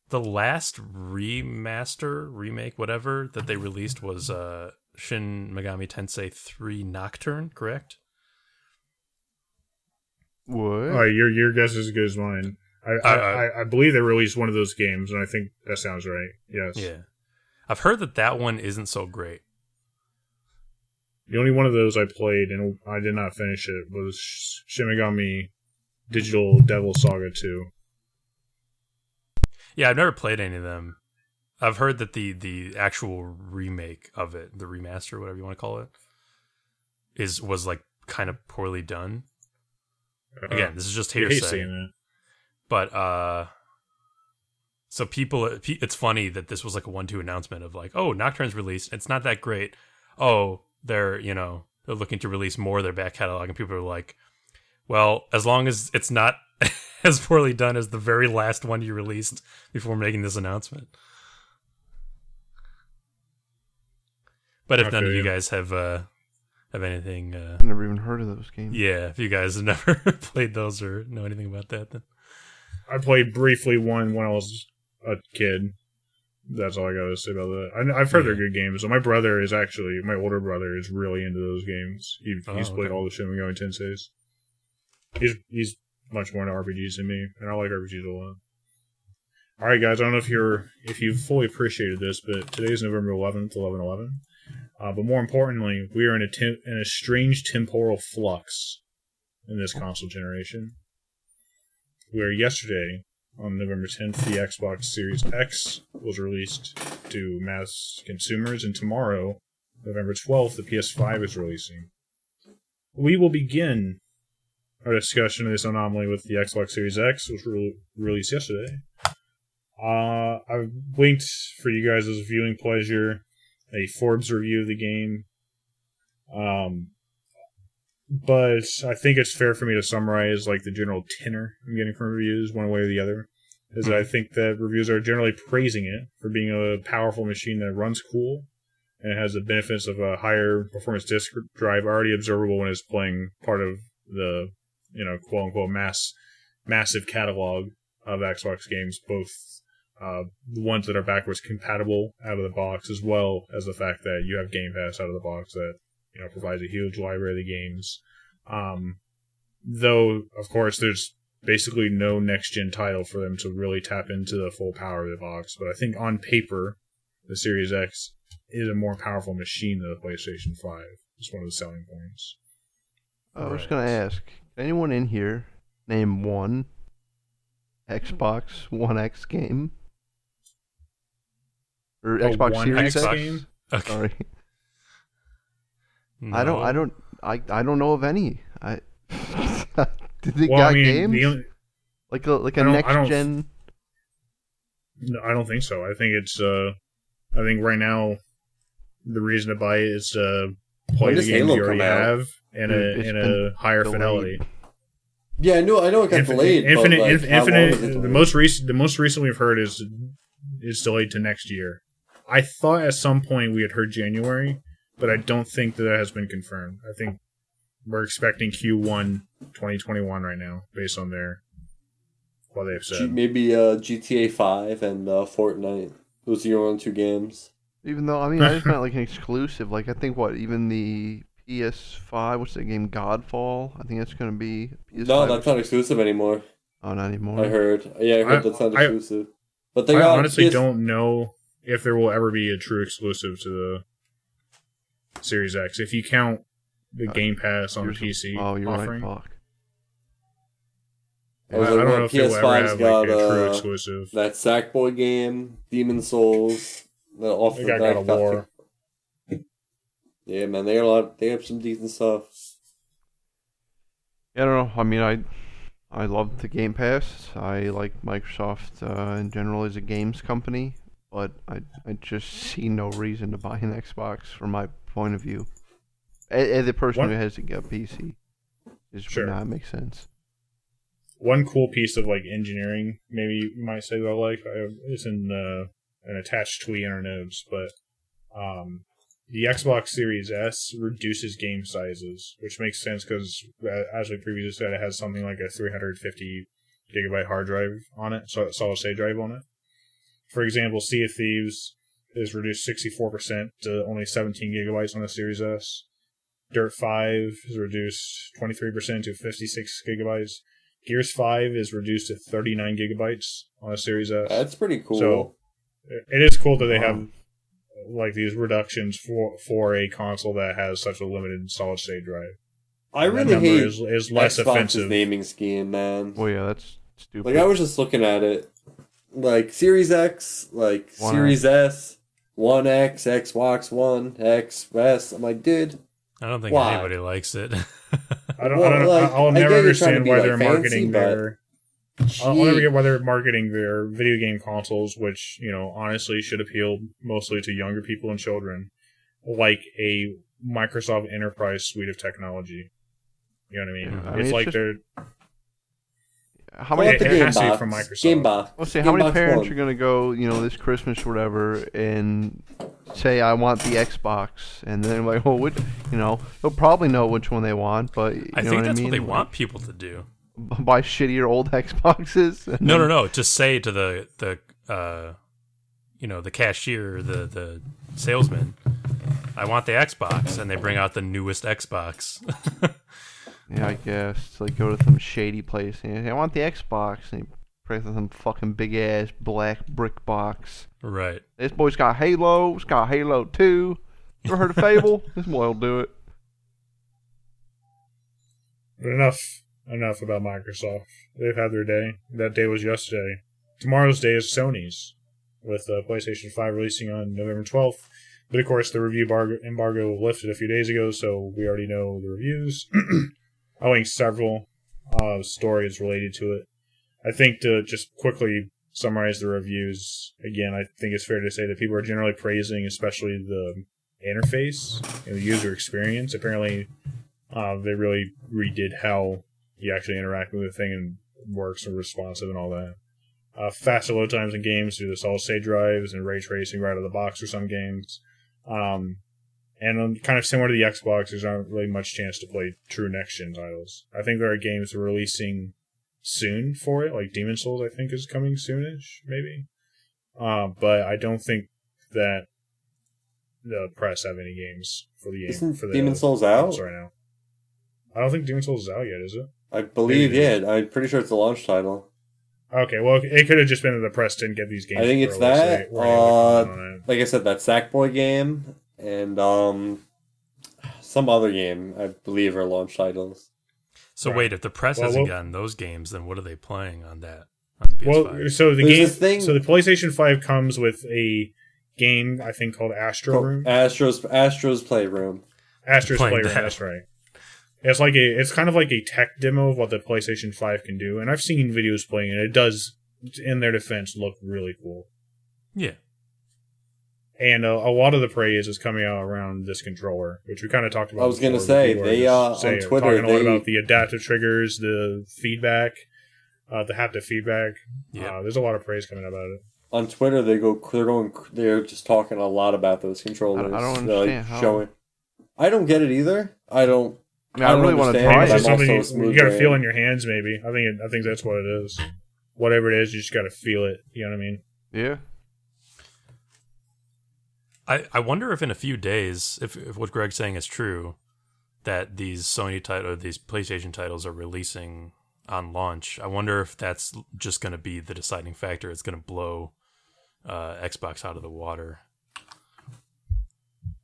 the last remaster, remake, whatever that they released was uh Shin Megami Tensei 3 Nocturne, correct? what? uh, your your guess is as good as mine. I, I, Uh, I, I believe they released one of those games, and I think that sounds right. Yes. Yeah. I've heard that that one isn't so great. The only one of those I played and I did not finish it was Shin Megami Digital Devil Saga 2. Yeah, I've never played any of them. I've heard that the the actual remake of it, the remaster, whatever you want to call it, is was like kind of poorly done. Uh, Again, this is just hate hearsay. but uh so people it's funny that this was like a one-two announcement of like oh nocturne's released it's not that great oh they're you know they're looking to release more of their back catalog and people are like well as long as it's not as poorly done as the very last one you released before making this announcement but if I none of feel you you. guys have uh have anything uh I've never even heard of those games. yeah if you guys have never played those or know anything about that then I played briefly one when I was a kid. That's all I got to say about that. I, I've heard they're good games. So my brother is actually my older brother is really into those games. He, Oh, he's played okay. all the Shin Megami Tenseis. He's he's much more into RPGs than me, and I like RPGs a lot. All right, guys. I don't know if you're if you fully appreciated this, but today is November 11th, 11/11. Uh, but more importantly, we are in a tem- in a strange temporal flux in this console generation. Where yesterday, on November 10th, the Xbox Series X was released to mass consumers, and tomorrow, November 12th, the PS5 is releasing. We will begin our discussion of this anomaly with the Xbox Series X, which was re- released yesterday. Uh, I've linked for you guys as viewing pleasure a Forbes review of the game. Um, but I think it's fair for me to summarize like the general tenor I'm getting from reviews, one way or the other. Is that I think that reviews are generally praising it for being a powerful machine that runs cool and has the benefits of a higher performance disk drive already observable when it's playing part of the you know quote unquote mass massive catalog of Xbox games, both uh, the ones that are backwards compatible out of the box, as well as the fact that you have Game Pass out of the box that you know provides a huge library of games. Um, though, of course, there's basically no next gen title for them to really tap into the full power of the box. But I think on paper, the Series X is a more powerful machine than the PlayStation 5. It's one of the selling points. I was Right. gonna ask, anyone in here name one Xbox One X game? Or Oh, Xbox one Series X X? game? okay Sorry. I don't I don't I I don't know of any. I Did they Well, got I mean, games? the only, like a like I a next gen. No, I don't think so. I think it's. uh I think right now, the reason to buy it is to play When the does games Halo you already have in a it's in a higher delayed. fidelity. Yeah, I know. I know it got Infinite, delayed. infinite, but, like, inf- how long infinite. The most recent, the most recent we've heard is is delayed to next year. I thought at some point we had heard January, but I don't think that, that has been confirmed. I think we're expecting Q1 2021 right now, based on their what they've G- said. maybe uh, GTA Five and uh, Fortnite. Those are your only two games. even though I mean I just meant like an exclusive. Like I think what even the PS5 what's that game Godfall? I think that's gonna be PS5 No, that's not exclusive anymore. Oh not anymore. I heard. Yeah, I heard I- that's not I- exclusive. But they I got honestly PS- don't know if there will ever be a true exclusive to the Series X. If you count the Uh, Game Pass on the Yours- PC Oh, you're offering, right. Fuck. I I, was I don't well, know if you'll ever PS5's have got, like a true uh, exclusive. that Sackboy game, Demon Souls. The off They got God of War. Yeah, man, they got a lot. They have some decent stuff. Yeah, I don't know. I mean, I I love the Game Pass. I like Microsoft uh, in general as a games company, but I I just see no reason to buy an Xbox from my point of view. As a person One- who has a PC, is Sure. would not make sense. one cool piece of like engineering, maybe you might say that I like uh, is in uh, an attached tweet in our notes, but um, the Xbox Series S reduces game sizes, which makes sense because as we previously said, it has something like a 350 gigabyte hard drive on it, so solid state drive on it. For example, Sea of Thieves is reduced 64% to only 17 gigabytes on the Series S. Dirt 5 is reduced 23% to 56 gigabytes. Gears 5 is reduced to 39 gigabytes on a Series S. That's pretty cool. So- it is cool that they Wow. have like these reductions for for a console that has such a limited solid state drive. I That really hate is, is less Xbox's offensive. naming scheme, man. Well, yeah, that's stupid. Like I was just looking at it, like Series X, like One Series S, One X, Xbox One, X, S. I'm like, dude, I don't think Why? anybody likes it. I don't. Well, I don't like, I'll never get you're trying to understand why like, they're fancy, marketing their. I'll, I'll never get why they're marketing their video game consoles, which you know honestly should appeal mostly to younger people and children, like a Microsoft Enterprise suite of technology. You know what I mean? Yeah, I mean, it's it's like just- they're how many? up the it game has to be box. from Microsoft. Game box. Let's see. How many Game Box parents One. are gonna go, you know, this Christmas or whatever, and say I want the Xbox, and then like, oh, which, you know, they'll probably know which one they want, but you I know think what that's I mean? what they Like, want people to do. Buy shittier old Xboxes. No, no, then- no. Just say to the the uh, you know the cashier, the the salesman, I want the Xbox, and they bring out the newest Xbox. Yeah, I guess like go to some shady place and you say, I want the Xbox, and you press some fucking big ass black brick box. right. This boy's got Halo. It's got Halo Two. Ever heard of Fable? this boy will do it. But enough, enough about Microsoft. They've had their day. That day was yesterday. Tomorrow's day is Sony's, with uh, PlayStation 5 releasing on November 12th. But of course, the review bar- embargo lifted a few days ago, so we already know the reviews. I linked several uh, stories related to it. I think to just quickly summarize the reviews again, I think it's fair to say that people are generally praising, especially the interface and the user experience. Apparently, uh, they really redid how you actually interact with the thing and works and responsive and all that. Uh, faster load times in games through the solid state drives and ray tracing right out of the box for some games. Um, and kind of similar to the Xbox, there's not really much chance to play true next gen titles. I think there are games releasing soon for it, like Demon Souls. I think is coming soonish, maybe. Uh, but I don't think that the press have any games for the game Isn't for the Demon Souls out? right now. I don't think Demon Souls is out yet, is it? I believe, Maybe it yeah. I'm pretty sure it's a launch title. Okay, well, it could have just been that the press didn't get these games. I think it's that, they weren't able to comment uh, it. Like I said, that Sackboy game and um, some other game, I believe, are launch titles. So Right. wait, if the press Well, hasn't well- gotten those games, then what are they playing on that on the PS5? Well, so the There's game, thing- so the PlayStation Five comes with a game I think called Astro Room. Astro's Astro's Playroom. Astro's Playing Playroom. that. That's right. It's like a, it's kind of like a tech demo of what the PlayStation Five can do, and I've seen videos playing it. It does, in their defense, look really cool. yeah, And uh, a lot of the praise is coming out around this controller, which we kind of talked about. I was gonna say, but people are they, just uh, on Twitter, talking a lot they- about the adaptive triggers, the feedback, uh, the haptic feedback. yeah. Uh, there's a lot of praise coming out about it. On Twitter, they go. They're going. They're just talking a lot about those controllers. I don't They're, like, understand how. Showing. I don't get it either. I don't. I, mean, I, I don't really want to try It's just it. I'm something also you, you got to feel in your hands. Maybe I think it, I think that's what it is. Whatever it is, you just got to feel it. You know what I mean? Yeah. I, I wonder if in a few days, if, if what Greg's saying is true, that these Sony title these PlayStation titles are releasing on launch. I wonder if that's just going to be the deciding factor. It's going to blow uh, Xbox out of the water.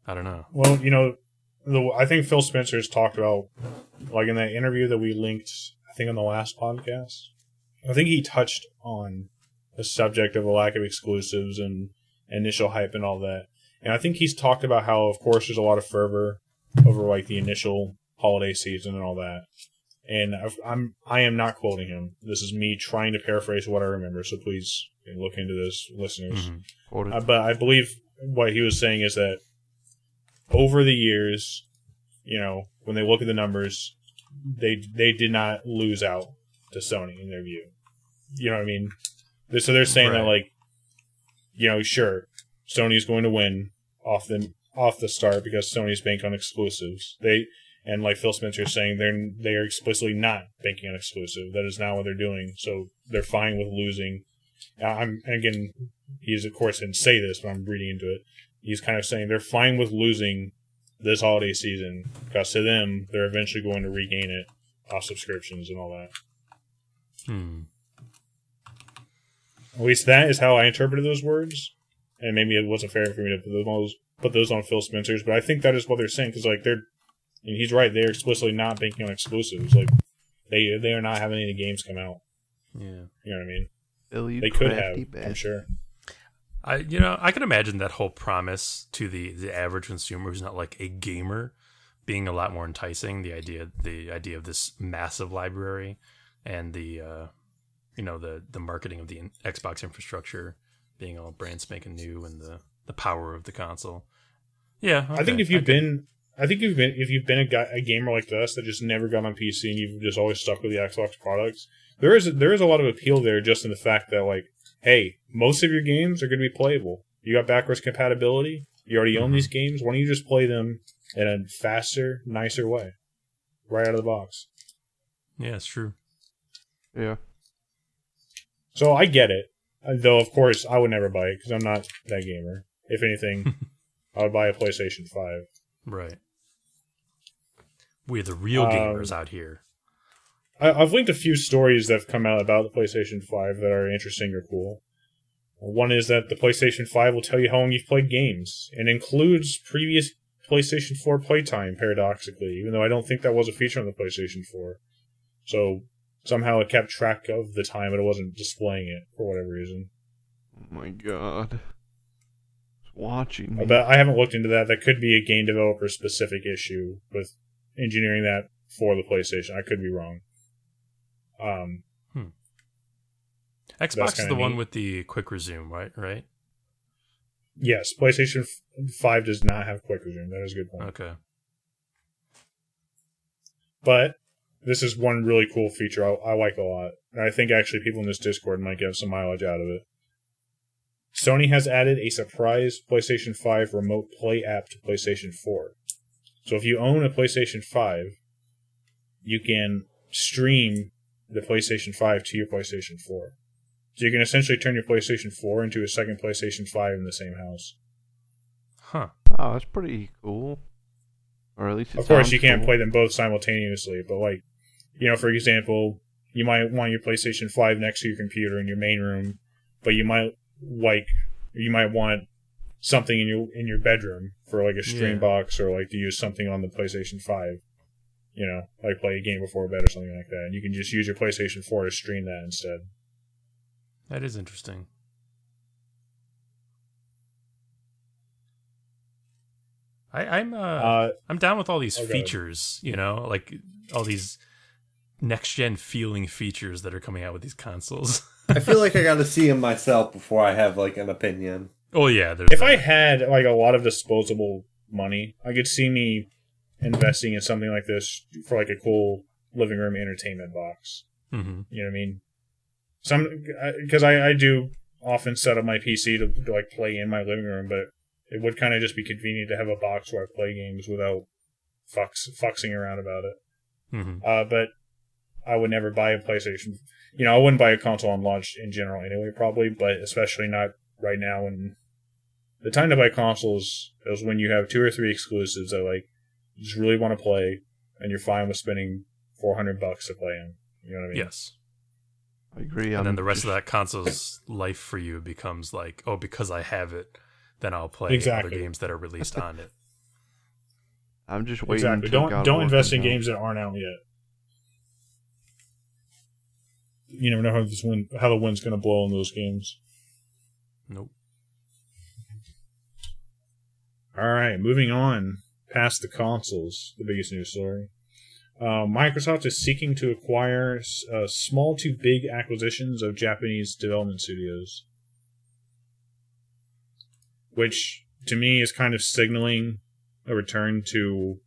I don't know. Well, you know, the, I think Phil Spencer's talked about, like in that interview that we linked, I think on the last podcast. I think he touched on the subject of a lack of exclusives and initial hype and all that. And I think he's talked about how, of course, there's a lot of fervor over like the initial holiday season and all that. And I've, I'm I am not quoting him. This is me trying to paraphrase what I remember. So please look into this, listeners. Mhm. Uh, but I believe what he was saying is that over the years, you know, when they look at the numbers, they they did not lose out to Sony in their view. You know what I mean? So they're saying that like, you know, sure, Sony's going to win off the off the start because Sony's bank on exclusives. They and like Phil Spencer is saying, they're they are explicitly not banking on exclusive. That is not what they're doing. So they're fine with losing. I'm again, he's of course didn't say this, but I'm reading into it. He's kind of saying they're fine with losing this holiday season because to them, they're eventually going to regain it off subscriptions and all that. Hmm. At least that is how I interpreted those words. And maybe it wasn't fair for me to put those, put those on Phil Spencer's, but I think that is what they're saying because like they're, and he's right. They're explicitly not banking on exclusives. Like they they are not having any games come out. Yeah. You know what I mean? Bill, you They could have. crafty I'm sure. I you know I can imagine that whole promise to the the average consumer who's not like a gamer being a lot more enticing. The idea the idea of this massive library and the uh, you know the the marketing of the in- Xbox infrastructure being all brand spanking new and the the power of the console. Yeah, I think if you've could- been, I think you've been, if you've been a guy, a gamer like us that just never got on PC and you've just always stuck with the Xbox products, there is there is a lot of appeal there just in the fact that like, hey, most of your games are going to be playable. You got backwards compatibility. You already own Mhm. these games. Why don't you just play them in a faster, nicer way, right out of the box? yeah, it's true. Yeah. So I get it. Though of course I would never buy it because I'm not that gamer. If anything, I would buy a PlayStation Five. Right. We're the real Um, gamers out here. I, I've linked a few stories that have come out about the PlayStation 5 that are interesting or cool. One is that the PlayStation 5 will tell you how long you've played games and includes previous PlayStation 4 playtime, paradoxically, even though I don't think that was a feature on the PlayStation 4. So somehow it kept track of the time, but it wasn't displaying it for whatever reason. Oh my god. It's watching me. I bet I haven't looked into that. That could be a game developer specific issue with engineering that for the PlayStation. I could be wrong. Um, Xbox is kinda the one with the quick resume, right? Right. Yes, PlayStation 5 does not have quick resume. That is a good point. Okay. But this is one really cool feature I, I like a lot. And I think actually people in this Discord might get some mileage out of it. Sony has added a surprise PlayStation 5 remote play app to PlayStation 4. So if you own a PlayStation 5, you can stream the PlayStation 5 to your PlayStation 4. So you can essentially turn your PlayStation 4 into a second PlayStation 5 in the same house. Huh. Oh, that's pretty cool. Or at least Of course, you can't cool. play them both simultaneously, but like, you know, for example, you might want your PlayStation 5 next to your computer in your main room, but you might like, you might want something in your in your bedroom for like a stream Yeah. box or like to use something on the PlayStation 5. You know, like play a game before bed or something like that. And you can just use your PlayStation 4 to stream that instead. That is interesting. I, I'm uh, Uh, I'm down with all these Okay. features, you know, like all these next gen feeling features that are coming out with these consoles. I feel like I got to see them myself before I have like an opinion. oh yeah, there's if that. I had like a lot of disposable money, I could see me investing in something like this for like a cool living room entertainment box. Mhm. You know what I mean? Some because I, I do often set up my PC to, to like play in my living room, but it would kind of just be convenient to have a box where I play games without fucks fuxing around about it. Mhm. Uh, but I would never buy a PlayStation. You know, I wouldn't buy a console on launch in general anyway, probably, but especially not right now. And the time to buy consoles is when you have two or three exclusives that like you just really want to play, and you're fine with spending four hundred bucks to play them. You know what I mean? yes. I agree. And I'm then the rest just- of that console's life for you becomes like, oh, because I have it, then I'll play Exactly. other games that are released on it. I'm just waiting. Exactly. until Don't God don't invest in comes out. games that aren't out yet. You never know how this wind, how the wind's going to blow in those games. Nope. All right, moving on past the consoles, the biggest news story. Uh, Microsoft is seeking to acquire uh, small to big acquisitions of Japanese development studios, which to me is kind of signaling a return to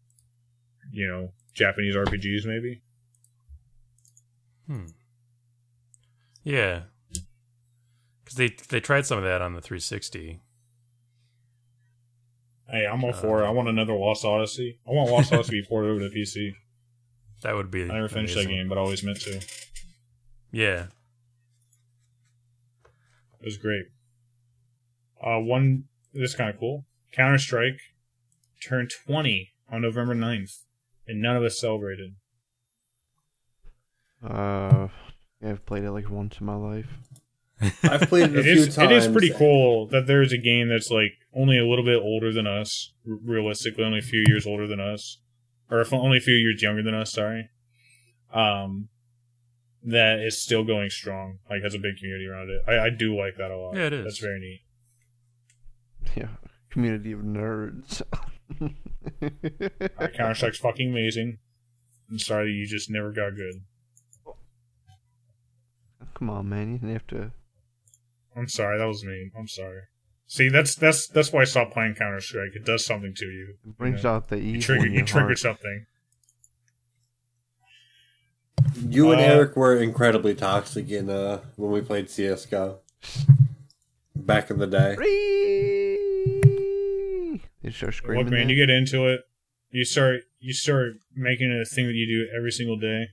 you know Japanese RPGs maybe. Hmm. Yeah. Because they they tried some of that on the 360. Hey, I'm all for it. I want another Lost Odyssey. I want Lost Odyssey to be ported over to PC. That would be. I never finished that game, but I always meant to. Yeah, it was great. Uh, one this is kind of cool. Counter Strike turned 20 on November 9th, and none of us celebrated. Uh, yeah, I've played it like once in my life. I've played it a It few is, times. it is pretty cool that there's a game that's like only a little bit older than us, r- realistically, only a few years older than us, or if only a few years younger than us. Sorry, um, that is still going strong. Like has a big community around it. I, I do like that a lot. Yeah, it is. That's very neat. Yeah, community of nerds. Counter Strike's fucking amazing. I'm sorry you just never got good. Come on, man, you didn't have to. I'm sorry, that was mean. I'm sorry. See, that's that's that's why I stopped playing Counter Strike. It does something to you. It brings Yeah. out the evil You trigger in you trigger heart. something. You and Uh, Eric were incredibly toxic in uh when we played CS:GO back in the day. Free! They start screaming. Look, man, that. you get into it. You start you start making it a thing that you do every single day.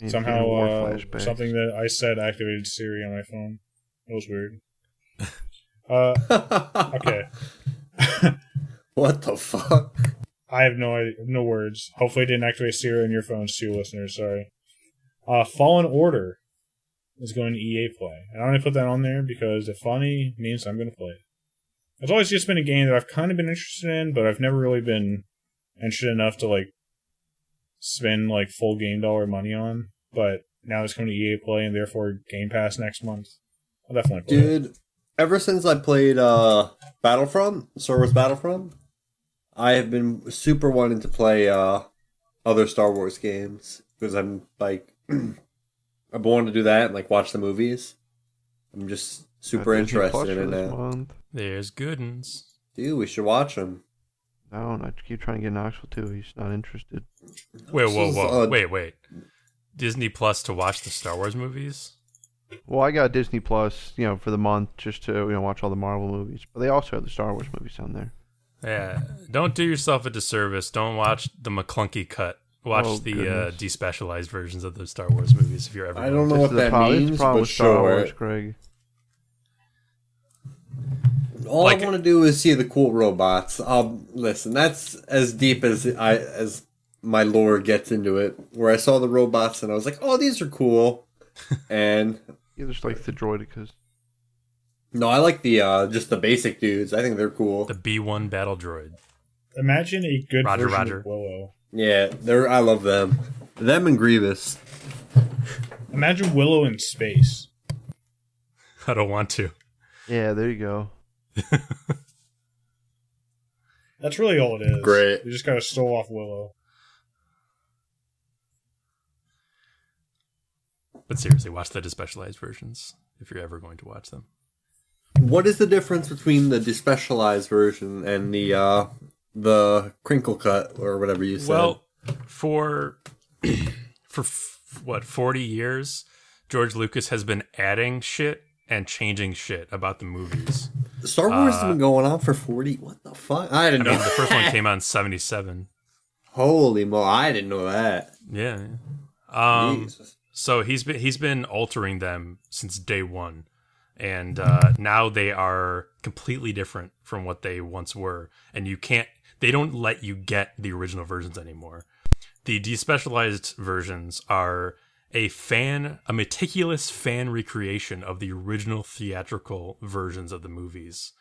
You Somehow, uh, something that I said activated Siri on my phone. That was weird. Uh, okay. what the fuck? I have no idea, no words. Hopefully, it didn't activate Siri on your phones too, listeners. Sorry. Uh, Fallen Order is going to EA Play, and going to put that on there because if funny means I'm going to play it. It's always just been a game that I've kind of been interested in, but I've never really been interested enough to like spend like full game dollar money on. But now it's coming to EA Play, and therefore Game Pass next month. I'll definitely play it. Dude, ever since I played uh Battlefront, Star Wars Battlefront, I have been super wanting to play uh other Star Wars games because I'm like I've wanted to do that and like watch the movies. I'm just super Got Disney Plus interested in for it now. month. There's good uns. Dude, we should watch them. No, I keep trying to get Knoxville too. He's not interested. Wait, This whoa, whoa, uh, wait, wait. Disney Plus to watch the Star Wars movies? Well, I got Disney Plus, you know, for the month just to you know watch all the Marvel movies, but they also have the Star Wars movies on there. Yeah. Don't do yourself a disservice. Don't watch the McClunky cut. Watch Oh, the uh, despecialized versions of the Star Wars movies if you're ever. I don't know This what is the that problem- this is the means, problem but with Star sure. Wars, Greg. All Like- I want to do is see the cool robots. Um, listen, that's as deep as I as my lore gets into it. Where I saw the robots and I was like, "Oh, these are cool," and You just like the droidekas. no, I like the uh just the basic dudes. I think they're cool. The B1 battle droid. Imagine a good Roger, version Roger. of Willow. Yeah, they're. I love them. Them and Grievous. Imagine Willow in space. I don't want to. Yeah, there you go. That's really all it is. Great. You just gotta stole off Willow. But seriously, watch the despecialized versions if you're ever going to watch them. What is the difference between the despecialized version and the uh the crinkle cut or whatever you said? Well, for for f- what 40 years, George Lucas has been adding shit and changing shit about the movies. Star Wars has uh, been going on for forty. What the fuck? I I didn't mean, know. the first one came out in 77. Holy mo! I didn't know that. Yeah. Um Jesus. so he's been he's been altering them since day 1. And uh, now they are completely different from what they once were and you can't they don't let you get the original versions anymore. The despecialized versions are a fan, a meticulous fan recreation of the original theatrical versions of the movies,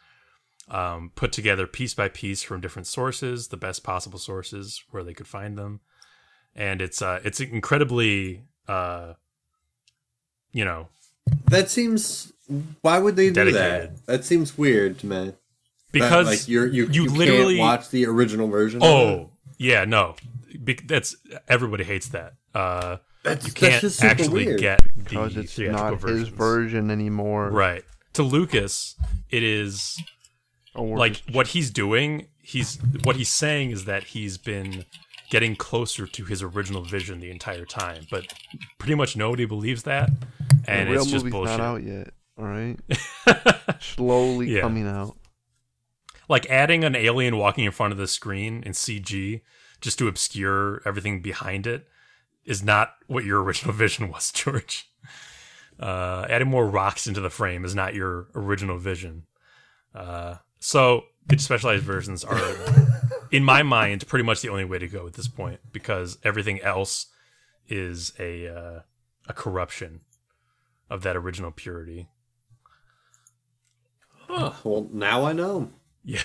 um, put together piece by piece from different sources, the best possible sources where they could find them, and it's uh, it's incredibly, uh, you know, That seems. Why would they do that? That seems weird to me. That, because like you're you, you you literally- can't watch the original version. oh yeah, no, Be- that's everybody hates that. Uh, that's you can't just super actually weird. get the Because it's theatrical not versions. his version anymore. Right. To Lucas, it is Or we're like just- what he's doing he's what he's saying is that he's been getting closer to his original vision the entire time but pretty much nobody believes that and the real it's just movie's bullshit not out yet. All right, slowly Yeah. coming out. Like adding an alien walking in front of the screen in cg just to obscure everything behind it is not what your original vision was george. Uh, adding more rocks into the frame is not your original vision. Uh, so the specialized versions are in my mind pretty much the only way to go at this point because everything else is a uh, a corruption of that original purity. Huh, well, now I know. Yeah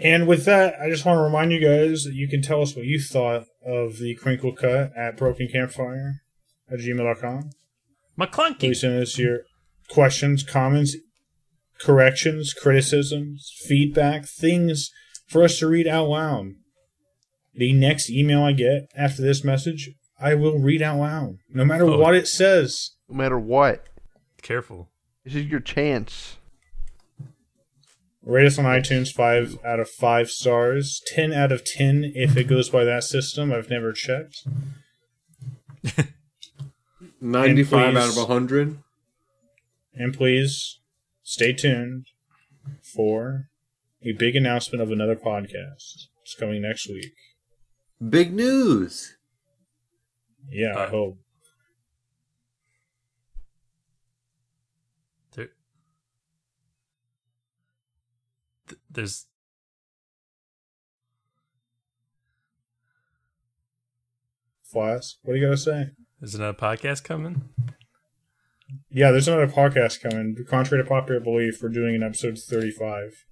And with that, I just want to remind you guys that you can tell us what you thought of the Crinkle Cut at Broken Campfire at gmail.com. mcclunky Please send us your questions, comments, corrections, criticisms, feedback, things for us to read out loud. The next email I get after this message, I will read out loud, no matter Oh. what it says. No matter what, careful this is your chance. Rate us on iTunes 5 out of 5 stars, 10 out of 10 if it goes by that system. I've never checked. 95 out please- of 100. And please stay tuned for a big announcement of another podcast. It's coming next week. Big news. Yeah, I hope. Th- there's Flask, what do you got to say? there's another podcast coming. Yeah, there's another podcast coming. Contrary to popular belief, we're doing an episode 35.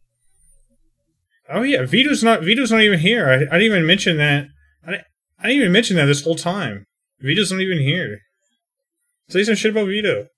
Oh yeah, Vito's not Vito's not even here. I, I didn't even mention that. I didn't, I didn't even mention that this whole time. Vito's not even here. Say some shit about Vito.